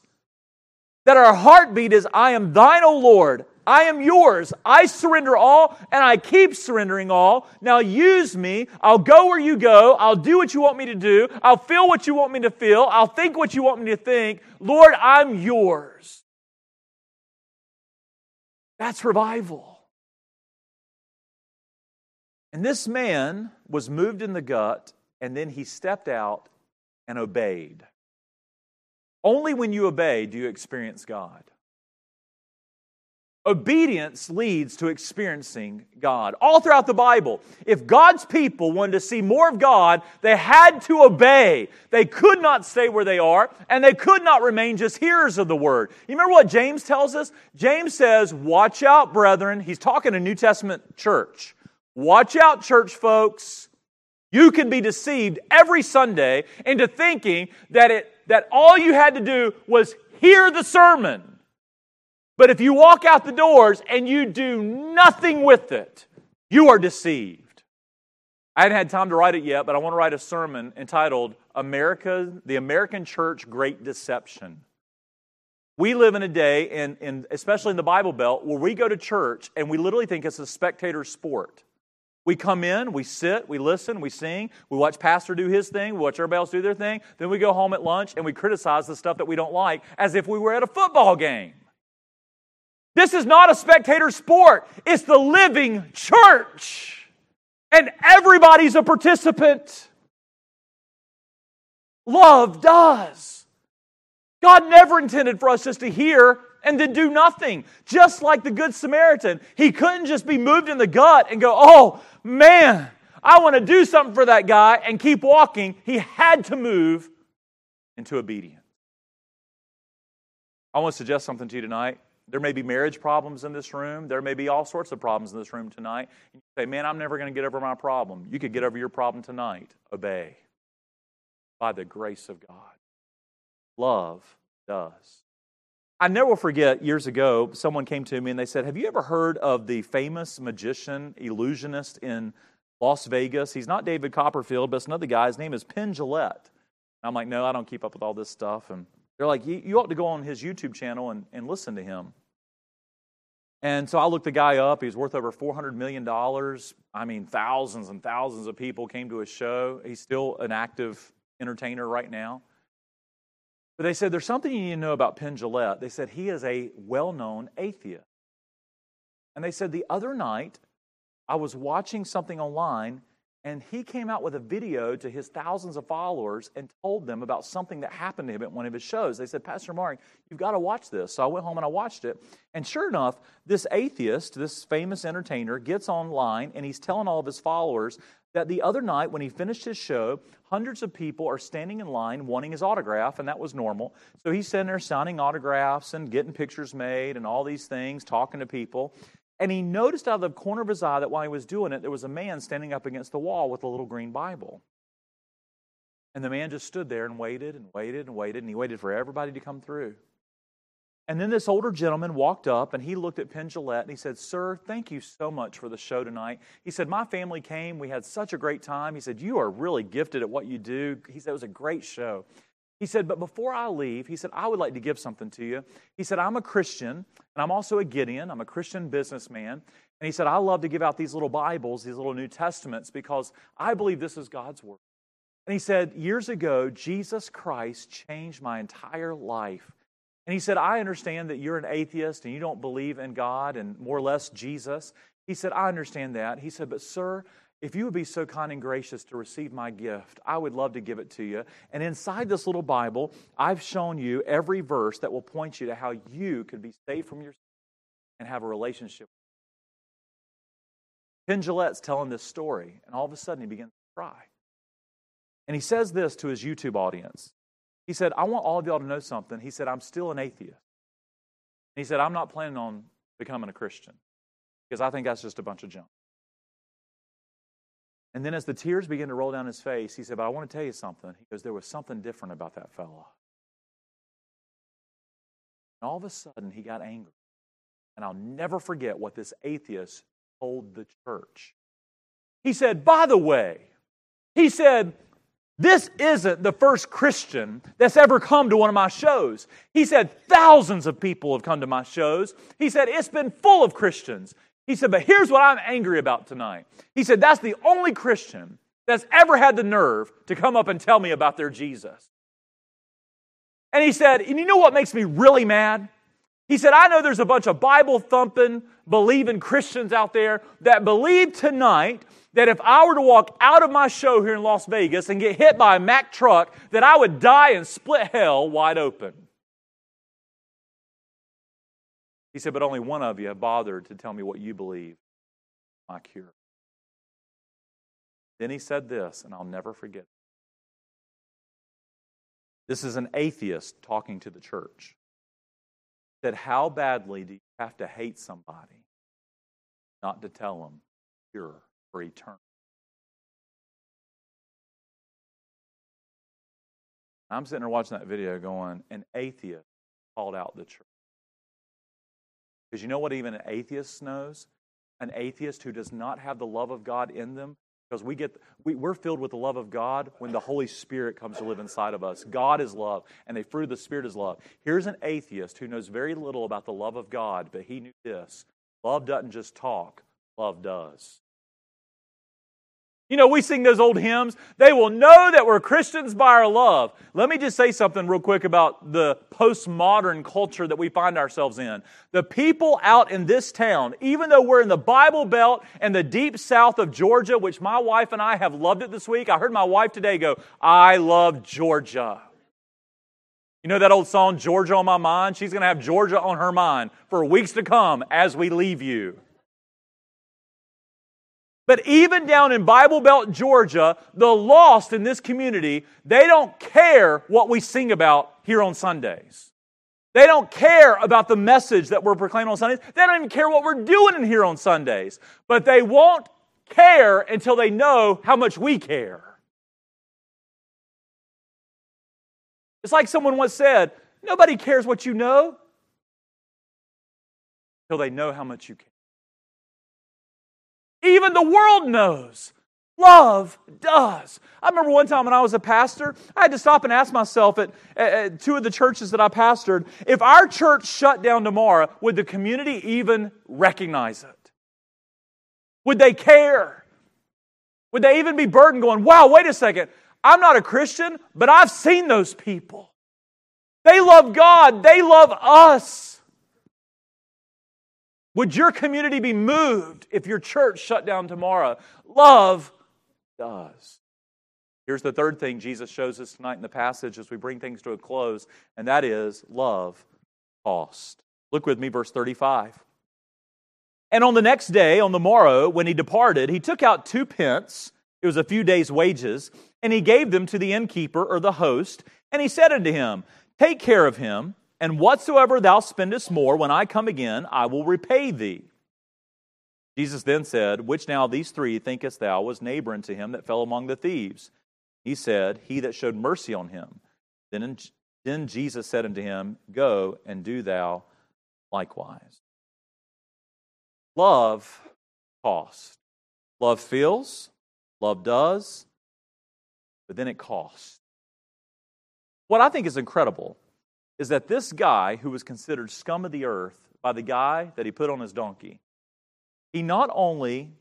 that our heartbeat is, I am thine, O Lord. I am yours. I surrender all and I keep surrendering all. Now use me. I'll go where you go. I'll do what you want me to do. I'll feel what you want me to feel. I'll think what you want me to think. Lord, I'm yours. That's revival. And this man was moved in the gut, and then he stepped out and obeyed. Only when you obey do you experience God. Obedience leads to experiencing God. All throughout the Bible, if God's people wanted to see more of God, they had to obey. They could not stay where they are, and they could not remain just hearers of the word. You remember what James tells us? James says, Watch out, brethren. He's talking to New Testament church. Watch out, church folks. You can be deceived every Sunday into thinking that, it, that all you had to do was hear the sermon. But if you walk out the doors and you do nothing with it, you are deceived. I hadn't had time to write it yet, but I want to write a sermon entitled America, the American Church Great Deception. We live in a day, in, in, especially in the Bible Belt, where we go to church and we literally think it's a spectator sport. We come in, we sit, we listen, we sing, we watch Pastor do his thing, we watch everybody else do their thing, then we go home at lunch and we criticize the stuff that we don't like as if we were at a football game. This is not a spectator sport, it's the living church. And everybody's a participant. Love does. God never intended for us just to hear and then do nothing. Just like the Good Samaritan, he couldn't just be moved in the gut and go, oh man, I want to do something for that guy and keep walking. He had to move into obedience. I want to suggest something to you tonight. There may be marriage problems in this room. There may be all sorts of problems in this room tonight. And you say, Man, I'm never going to get over my problem. You could get over your problem tonight. Obey by the grace of God. Love does. I never forget years ago, someone came to me and they said, Have you ever heard of the famous magician, illusionist in Las Vegas? He's not David Copperfield, but it's another guy. His name is Penn Jillette. I'm like, No, I don't keep up with all this stuff. And they're like, You, you ought to go on his YouTube channel and, and listen to him. And so I looked the guy up. He's worth over $400 million. I mean, thousands and thousands of people came to his show. He's still an active entertainer right now. But they said, There's something you need to know about Penn. They said, He is a well known atheist. And they said, The other night, I was watching something online and he came out with a video to his thousands of followers and told them about something that happened to him at one of his shows. They said, Pastor Mark, you've got to watch this. So I went home and I watched it. And sure enough, this atheist, this famous entertainer, gets online and he's telling all of his followers that the other night when he finished his show, hundreds of people are standing in line wanting his autograph, and that was normal. So he's sitting there signing autographs and getting pictures made and all these things, talking to people. And he noticed out of the corner of his eye that while he was doing it, there was a man standing up against the wall with a little green Bible. And the man just stood there and waited and waited and waited, and he waited for everybody to come through. And then this older gentleman walked up and he looked at Penn Jillette and he said, Sir, thank you so much for the show tonight. He said, My family came. We had such a great time. He said, You are really gifted at what you do. He said, It was a great show. He said, But before I leave, he said, I would like to give something to you. He said, I'm a Christian, and I'm also a Gideon. I'm a Christian businessman. And he said, I love to give out these little Bibles, these little New Testaments, because I believe this is God's Word. And he said, Years ago, Jesus Christ changed my entire life. And he said, I understand that you're an atheist and you don't believe in God and more or less Jesus. He said, I understand that. He said, But, sir, if you would be so kind and gracious to receive my gift, I would love to give it to you. And inside this little Bible, I've shown you every verse that will point you to how you could be saved from your sin and have a relationship. Penn Jillette's telling this story, and all of a sudden he begins to cry. And he says this to his YouTube audience. He said, I want all of y'all to know something. He said, I'm still an atheist. And he said, I'm not planning on becoming a Christian because I think that's just a bunch of junk. And then as the tears began to roll down his face, he said, But I want to tell you something. He goes, There was something different about that fellow. And all of a sudden, he got angry. And I'll never forget what this atheist told the church. He said, By the way, he said, This isn't the first Christian that's ever come to one of my shows. He said thousands of people have come to my shows. He said it's been full of Christians. He said, but here's what I'm angry about tonight. He said, that's the only Christian that's ever had the nerve to come up and tell me about their Jesus. And he said, and you know what makes me really mad? He said, I know there's a bunch of Bible thumping, believing Christians out there that believe tonight that if I were to walk out of my show here in Las Vegas and get hit by a Mack truck, that I would die and split hell wide open. He said, but only one of you have bothered to tell me what you believe my cure. Then he said this, and I'll never forget. This is an atheist talking to the church. Said, How badly do you have to hate somebody not to tell them you're for eternity? I'm sitting there watching that video going, an atheist called out the church. Because you know what even an atheist knows? An atheist who does not have the love of God in them because we get we, we're filled with the love of god when the holy spirit comes to live inside of us. God is love and the fruit of the spirit is love. Here's an atheist who knows very little about the love of god but he knew this love doesn't just talk love does you know, we sing those old hymns. They will know that we're Christians by our love. Let me just say something real quick about the postmodern culture that we find ourselves in. The people out in this town, even though we're in the Bible Belt and the deep south of Georgia, which my wife and I have loved it this week, I heard my wife today go, I love Georgia. You know that old song, Georgia on My Mind? She's going to have Georgia on her mind for weeks to come as we leave you. But even down in Bible Belt, Georgia, the lost in this community, they don't care what we sing about here on Sundays. They don't care about the message that we're proclaiming on Sundays. They don't even care what we're doing in here on Sundays. But they won't care until they know how much we care. It's like someone once said nobody cares what you know until they know how much you care. Even the world knows. Love does. I remember one time when I was a pastor, I had to stop and ask myself at, at, two of the churches that I pastored if our church shut down tomorrow, would the community even recognize it? Would they care? Would they even be burdened going, wow, wait a second, I'm not a Christian, but I've seen those people. They love God, they love us. Would your community be moved if your church shut down tomorrow? Love does. Here's the third thing Jesus shows us tonight in the passage as we bring things to a close, and that is love cost. Look with me, verse 35. And on the next day, on the morrow, when he departed, he took out two pence, it was a few days' wages, and he gave them to the innkeeper or the host, and he said unto him, Take care of him and whatsoever thou spendest more, when I come again, I will repay thee. Jesus then said, Which now these three thinkest thou was neighbor unto him that fell among the thieves? He said, He that showed mercy on him. Then, then Jesus said unto him, Go and do thou likewise. Love costs. Love feels, love does, but then it costs. What I think is incredible is that this guy, who was considered scum of the earth by the guy that he put on his donkey, he not only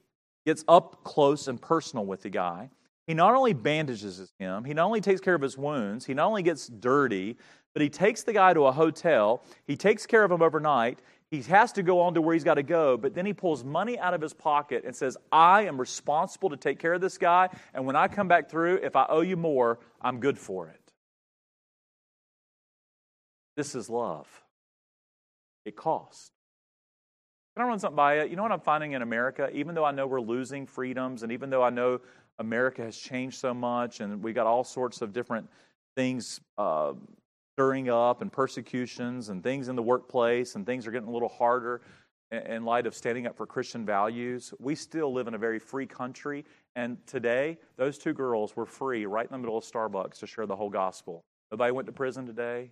gets up close and personal with the guy, he not only bandages him, he not only takes care of his wounds, he not only gets dirty, but he takes the guy to a hotel, he takes care of him overnight, he has to go on to where he's got to go, but then he pulls money out of his pocket and says, I am responsible to take care of this guy, and when I come back through, if I owe you more, I'm good for it. This is love. It costs. Can I run something by you? You know what I'm finding in America? Even though I know we're losing freedoms, and even though I know America has changed so much, and we got all sorts of different things uh, stirring up, and persecutions, and things in the workplace, and things are getting a little harder in light of standing up for Christian values, we still live in a very free country. And today, those two girls were free right in the middle of Starbucks to share the whole gospel. Nobody went to prison today.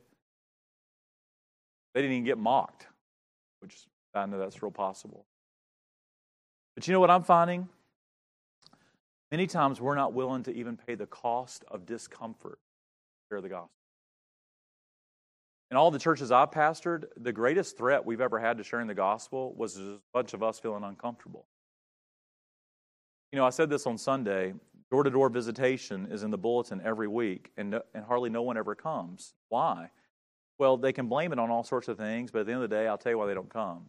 They didn't even get mocked, which I know that's real possible. But you know what I'm finding? Many times we're not willing to even pay the cost of discomfort to share the gospel. In all the churches I've pastored, the greatest threat we've ever had to sharing the gospel was a bunch of us feeling uncomfortable. You know, I said this on Sunday door to door visitation is in the bulletin every week, and, and hardly no one ever comes. Why? Well, they can blame it on all sorts of things, but at the end of the day, I'll tell you why they don't come.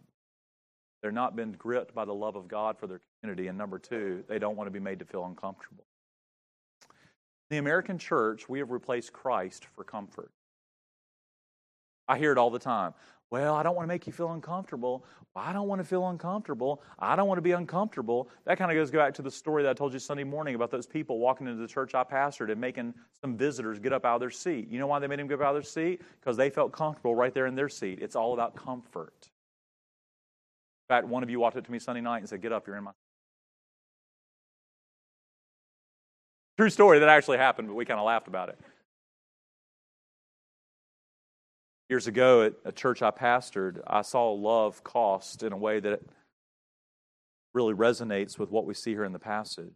They're not been gripped by the love of God for their community. And number two, they don't want to be made to feel uncomfortable. In the American church, we have replaced Christ for comfort. I hear it all the time. Well, I don't want to make you feel uncomfortable. Well, I don't want to feel uncomfortable. I don't want to be uncomfortable. That kind of goes back to the story that I told you Sunday morning about those people walking into the church I pastored and making some visitors get up out of their seat. You know why they made them get up out of their seat? Because they felt comfortable right there in their seat. It's all about comfort. In fact, one of you walked up to me Sunday night and said, Get up, you're in my. True story that actually happened, but we kind of laughed about it. Years ago at a church I pastored, I saw love cost in a way that really resonates with what we see here in the passage.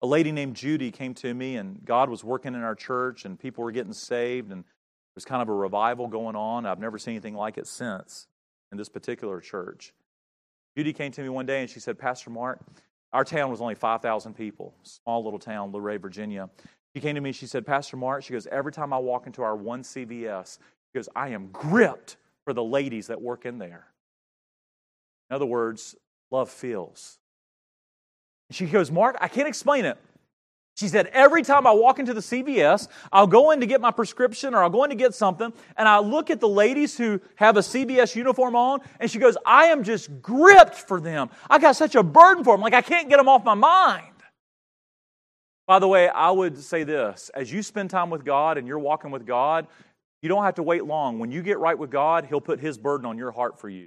A lady named Judy came to me, and God was working in our church, and people were getting saved, and there was kind of a revival going on. I've never seen anything like it since in this particular church. Judy came to me one day and she said, Pastor Mark, our town was only 5,000 people, small little town, Luray, Virginia. She came to me, she said, Pastor Mark, she goes, every time I walk into our one CVS, she goes, I am gripped for the ladies that work in there. In other words, love feels. She goes, Mark, I can't explain it. She said, every time I walk into the CVS, I'll go in to get my prescription or I'll go in to get something, and I look at the ladies who have a CVS uniform on, and she goes, I am just gripped for them. I got such a burden for them, like I can't get them off my mind. By the way, I would say this as you spend time with God and you're walking with God, you don't have to wait long. When you get right with God, He'll put His burden on your heart for you.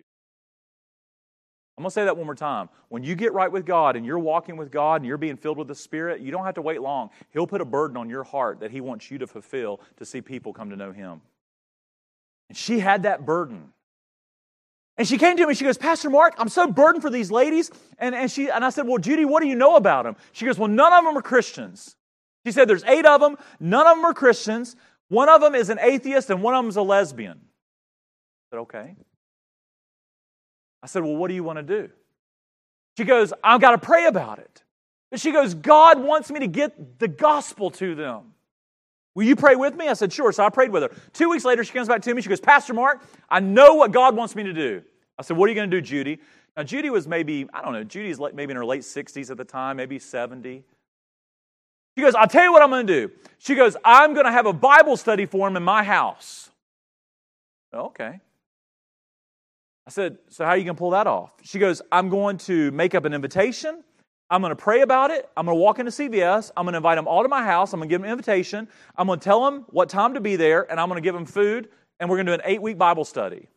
I'm going to say that one more time. When you get right with God and you're walking with God and you're being filled with the Spirit, you don't have to wait long. He'll put a burden on your heart that He wants you to fulfill to see people come to know Him. And she had that burden. And she came to me, she goes, Pastor Mark, I'm so burdened for these ladies. And, and, she, and I said, Well, Judy, what do you know about them? She goes, Well, none of them are Christians. She said, There's eight of them, none of them are Christians. One of them is an atheist, and one of them is a lesbian. I said, Okay. I said, Well, what do you want to do? She goes, I've got to pray about it. And she goes, God wants me to get the gospel to them. Will you pray with me? I said, Sure. So I prayed with her. Two weeks later, she comes back to me. She goes, Pastor Mark, I know what God wants me to do. I said, What are you going to do, Judy? Now, Judy was maybe, I don't know, Judy's maybe in her late 60s at the time, maybe 70. She goes, I'll tell you what I'm going to do. She goes, I'm going to have a Bible study for him in my house. Oh, okay. I said, So, how are you going to pull that off? She goes, I'm going to make up an invitation. I'm going to pray about it. I'm going to walk into CVS. I'm going to invite them all to my house. I'm going to give them an invitation. I'm going to tell them what time to be there, and I'm going to give them food, and we're going to do an eight week Bible study.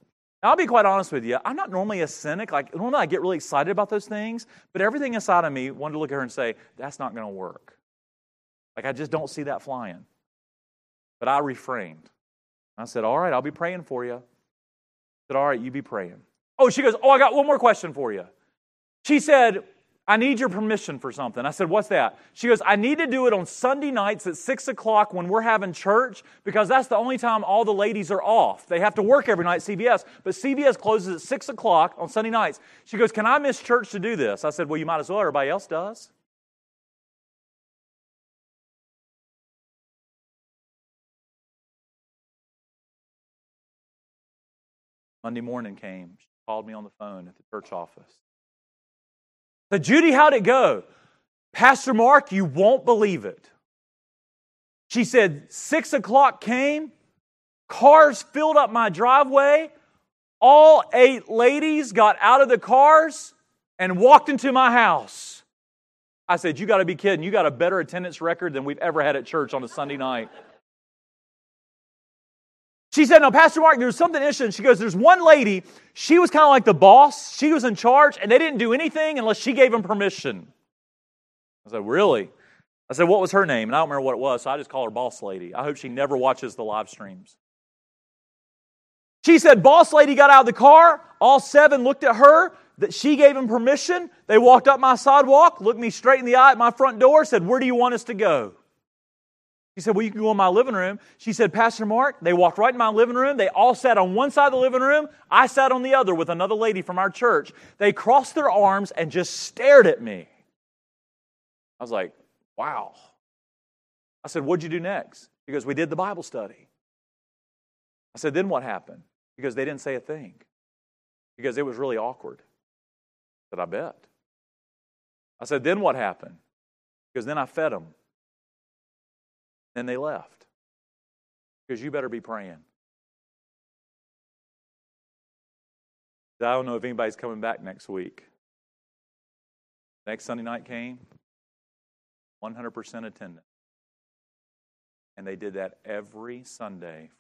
Now, I'll be quite honest with you. I'm not normally a cynic. Like, normally I get really excited about those things, but everything inside of me wanted to look at her and say, That's not going to work. Like, I just don't see that flying. But I refrained. I said, All right, I'll be praying for you said, All right, you be praying. Oh, she goes, Oh, I got one more question for you. She said, I need your permission for something. I said, What's that? She goes, I need to do it on Sunday nights at 6 o'clock when we're having church because that's the only time all the ladies are off. They have to work every night at CVS, but CVS closes at 6 o'clock on Sunday nights. She goes, Can I miss church to do this? I said, Well, you might as well. Everybody else does. Monday morning came. She called me on the phone at the church office. Said, Judy, how'd it go? Pastor Mark, you won't believe it. She said, Six o'clock came, cars filled up my driveway. All eight ladies got out of the cars and walked into my house. I said, You got to be kidding. You got a better attendance record than we've ever had at church on a Sunday night. She said, No, Pastor Mark, there's something interesting. She goes, There's one lady, she was kind of like the boss. She was in charge, and they didn't do anything unless she gave them permission. I said, Really? I said, What was her name? And I don't remember what it was, so I just call her Boss Lady. I hope she never watches the live streams. She said, Boss Lady got out of the car. All seven looked at her. that she gave them permission. They walked up my sidewalk, looked me straight in the eye at my front door, said, Where do you want us to go? She said, Well, you can go in my living room. She said, Pastor Mark, they walked right in my living room. They all sat on one side of the living room. I sat on the other with another lady from our church. They crossed their arms and just stared at me. I was like, Wow. I said, What'd you do next? He goes, We did the Bible study. I said, Then what happened? Because they didn't say a thing. Because it was really awkward. I said, I bet. I said, Then what happened? Because then I fed them. Then they left. Because you better be praying. I don't know if anybody's coming back next week. Next Sunday night came, 100% attendance. And they did that every Sunday.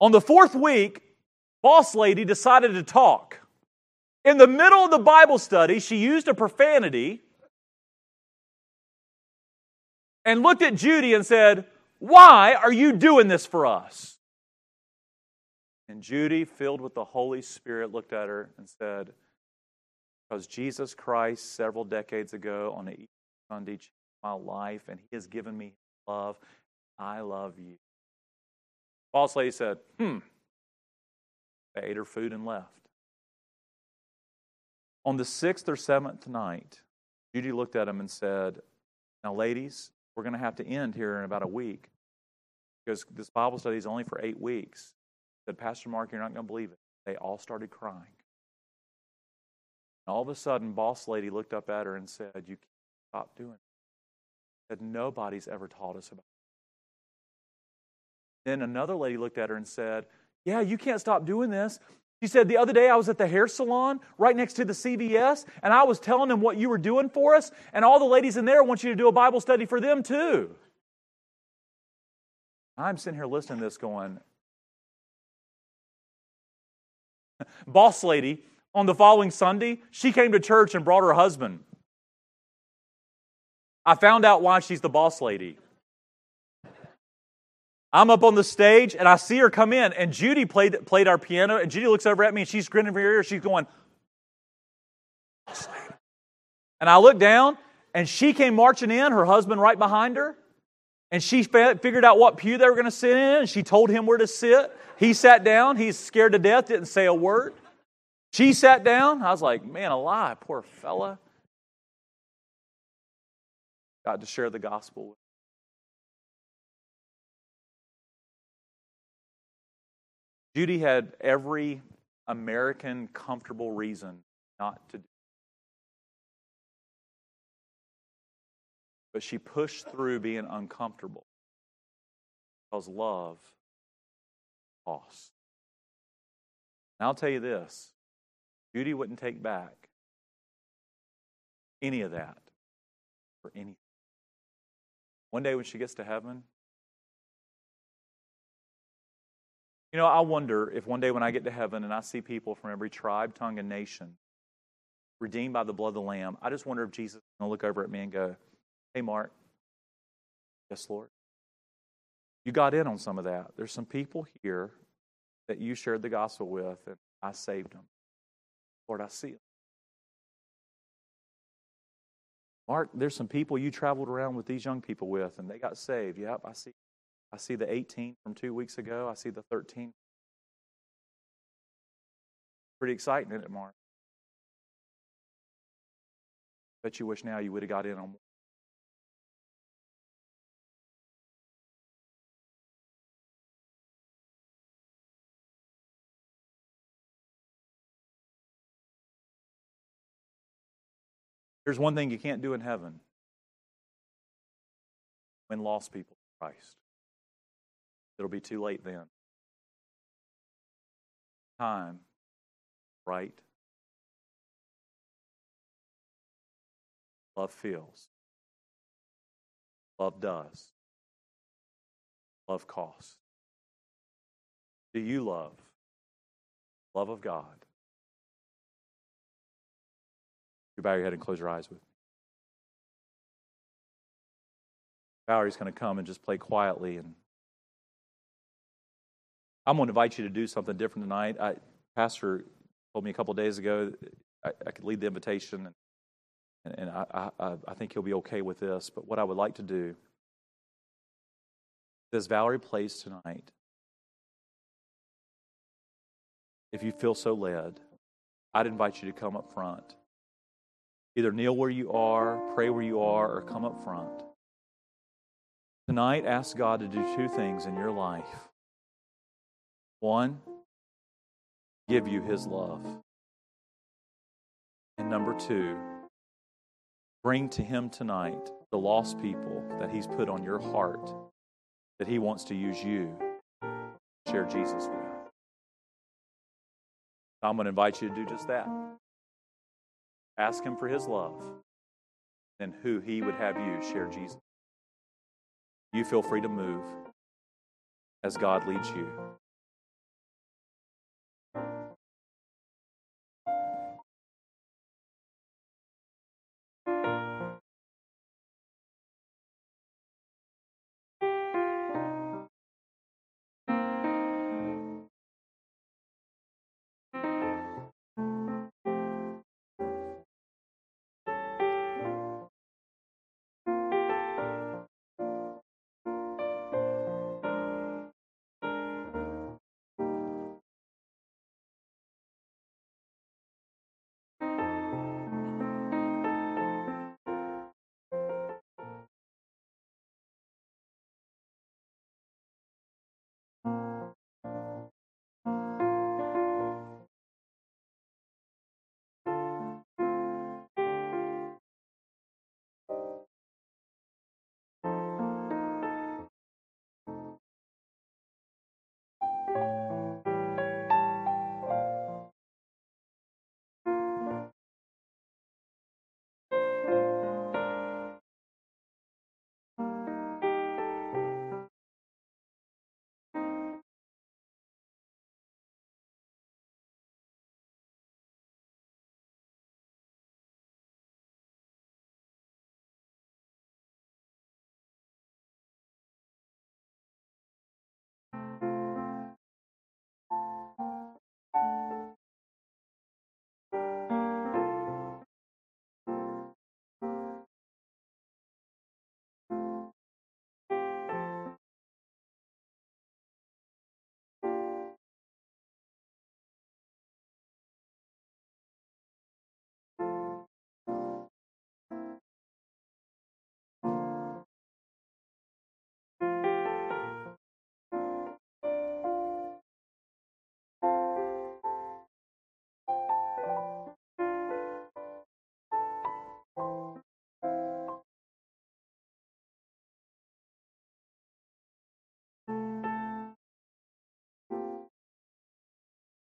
On the fourth week, boss lady decided to talk. In the middle of the Bible study, she used a profanity and looked at Judy and said, Why are you doing this for us? And Judy, filled with the Holy Spirit, looked at her and said, Because Jesus Christ, several decades ago on a Sunday, changed my life, and He has given me love. I love you. Boss lady said, Hmm. They ate her food and left. On the sixth or seventh night, Judy looked at him and said, Now, ladies, we're going to have to end here in about a week because this Bible study is only for eight weeks. Said, Pastor Mark, you're not going to believe it. They all started crying. And all of a sudden, boss lady looked up at her and said, You can't stop doing it. Said, Nobody's ever taught us about it. Then another lady looked at her and said, Yeah, you can't stop doing this. She said, The other day I was at the hair salon right next to the CVS, and I was telling them what you were doing for us, and all the ladies in there want you to do a Bible study for them too. I'm sitting here listening to this going, Boss lady, on the following Sunday, she came to church and brought her husband. I found out why she's the boss lady. I'm up on the stage and I see her come in, and Judy played, played our piano, and Judy looks over at me and she's grinning from her ear. She's going, and I look down and she came marching in, her husband right behind her, and she figured out what pew they were going to sit in, and she told him where to sit. He sat down, he's scared to death, didn't say a word. She sat down. I was like, man, alive, poor fella. Got to share the gospel with Judy had every American comfortable reason not to do But she pushed through being uncomfortable because love costs. And I'll tell you this Judy wouldn't take back any of that for anything. One day when she gets to heaven, You know, I wonder if one day when I get to heaven and I see people from every tribe, tongue, and nation redeemed by the blood of the Lamb, I just wonder if Jesus is going to look over at me and go, Hey, Mark, yes, Lord. You got in on some of that. There's some people here that you shared the gospel with, and I saved them. Lord, I see it. Mark, there's some people you traveled around with these young people with, and they got saved. Yep, I see. I see the 18 from two weeks ago. I see the 13. Pretty exciting, isn't it, Mark? Bet you wish now you would have got in on more. Here's one thing you can't do in heaven win lost people Christ. It'll be too late then. Time, right? Love feels. Love does. Love costs. Do you love? Love of God. You bow your head and close your eyes with me. Valerie's going to come and just play quietly and I'm going to invite you to do something different tonight. I, Pastor told me a couple days ago I, I could lead the invitation, and, and I, I, I think he'll be okay with this. But what I would like to do is Valerie plays tonight. If you feel so led, I'd invite you to come up front. Either kneel where you are, pray where you are, or come up front. Tonight, ask God to do two things in your life. One, give you His love. And number two, bring to Him tonight the lost people that He's put on your heart that He wants to use you to share Jesus with. I'm going to invite you to do just that. Ask Him for His love and who He would have you share Jesus. You feel free to move as God leads you.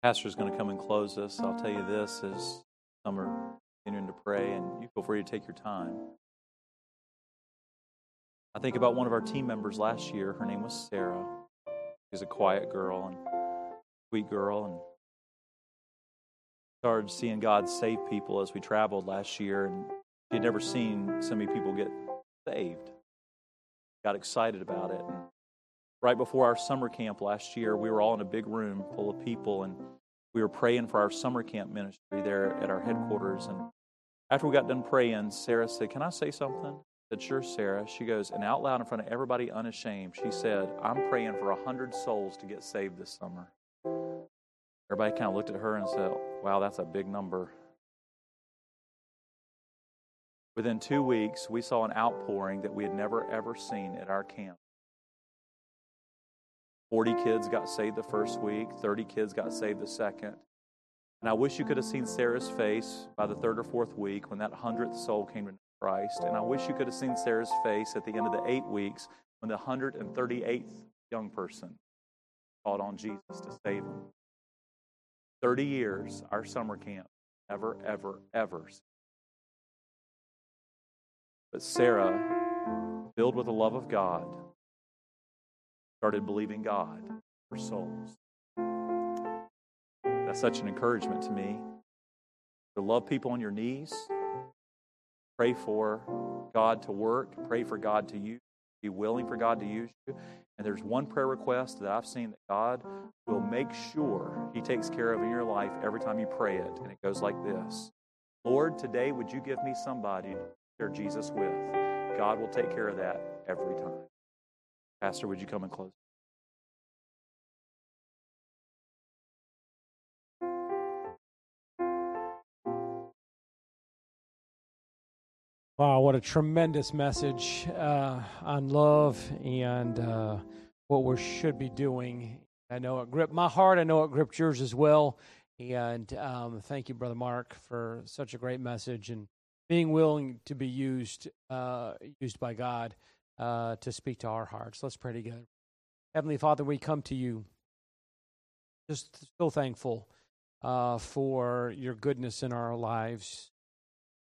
Pastor's going to come and close us. I'll tell you this as some are continuing to pray, and you feel free to take your time. I think about one of our team members last year. Her name was Sarah. She's a quiet girl and sweet girl, and started seeing God save people as we traveled last year, and she had never seen so many people get saved. Got excited about it. Right before our summer camp last year, we were all in a big room full of people, and we were praying for our summer camp ministry there at our headquarters. And after we got done praying, Sarah said, Can I say something? I said, Sure, Sarah. She goes, and out loud in front of everybody, unashamed, she said, I'm praying for a hundred souls to get saved this summer. Everybody kind of looked at her and said, Wow, that's a big number. Within two weeks, we saw an outpouring that we had never ever seen at our camp. 40 kids got saved the first week, 30 kids got saved the second. And I wish you could have seen Sarah's face by the third or fourth week when that hundredth soul came to Christ. And I wish you could have seen Sarah's face at the end of the eight weeks when the 138th young person called on Jesus to save him. 30 years, our summer camp, ever, ever, ever. But Sarah, filled with the love of God, started believing God for souls. That's such an encouragement to me. To love people on your knees, pray for God to work, pray for God to use be willing for God to use you. And there's one prayer request that I've seen that God will make sure He takes care of in your life every time you pray it. And it goes like this Lord, today would you give me somebody to share Jesus with? God will take care of that every time. Pastor, would you come and close? Wow, what a tremendous message uh, on love and uh, what we should be doing. I know it gripped my heart. I know it gripped yours as well. And um, thank you, Brother Mark, for such a great message and being willing to be used uh, used by God uh, to speak to our hearts. Let's pray together. Heavenly Father, we come to you just so thankful uh, for your goodness in our lives.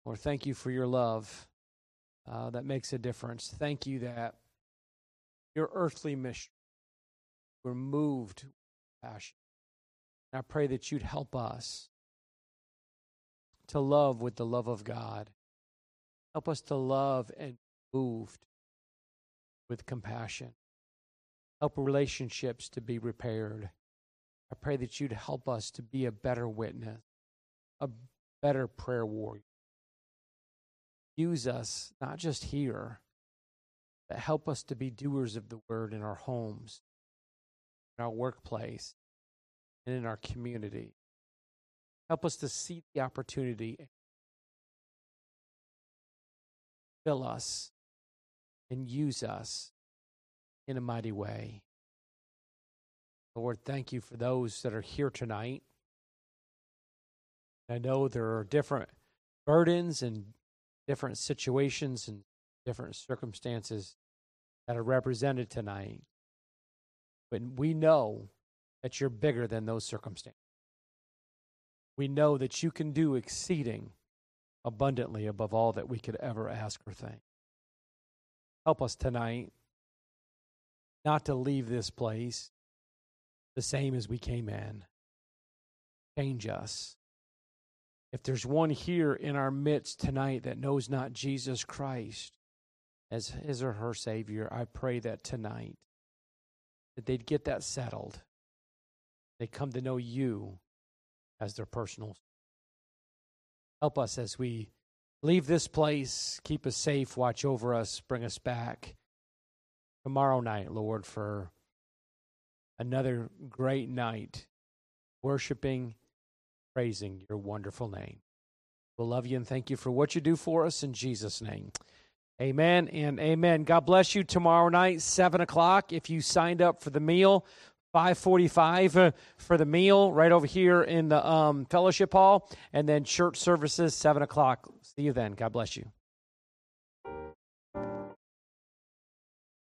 Lord, thank you for your love uh, that makes a difference. Thank you that your earthly mission were moved with passion. And I pray that you'd help us to love with the love of God. Help us to love and moved with compassion. Help relationships to be repaired. I pray that you'd help us to be a better witness, a better prayer warrior use us not just here, but help us to be doers of the word in our homes, in our workplace, and in our community. Help us to see the opportunity. Fill us and use us in a mighty way. Lord, thank you for those that are here tonight. I know there are different burdens and different situations and different circumstances that are represented tonight. But we know that you're bigger than those circumstances. We know that you can do exceeding abundantly above all that we could ever ask or think. Help us tonight not to leave this place the same as we came in. Change us. If there's one here in our midst tonight that knows not Jesus Christ as his or her Savior, I pray that tonight that they'd get that settled. They come to know you as their personal. Help us as we leave this place. Keep us safe. Watch over us. Bring us back tomorrow night, Lord, for another great night worshiping praising your wonderful name. We'll love you and thank you for what you do for us in Jesus' name. Amen and amen. God bless you tomorrow night, 7 o'clock. If you signed up for the meal, 545 uh, for the meal right over here in the um, fellowship hall, and then church services, 7 o'clock. See you then. God bless you.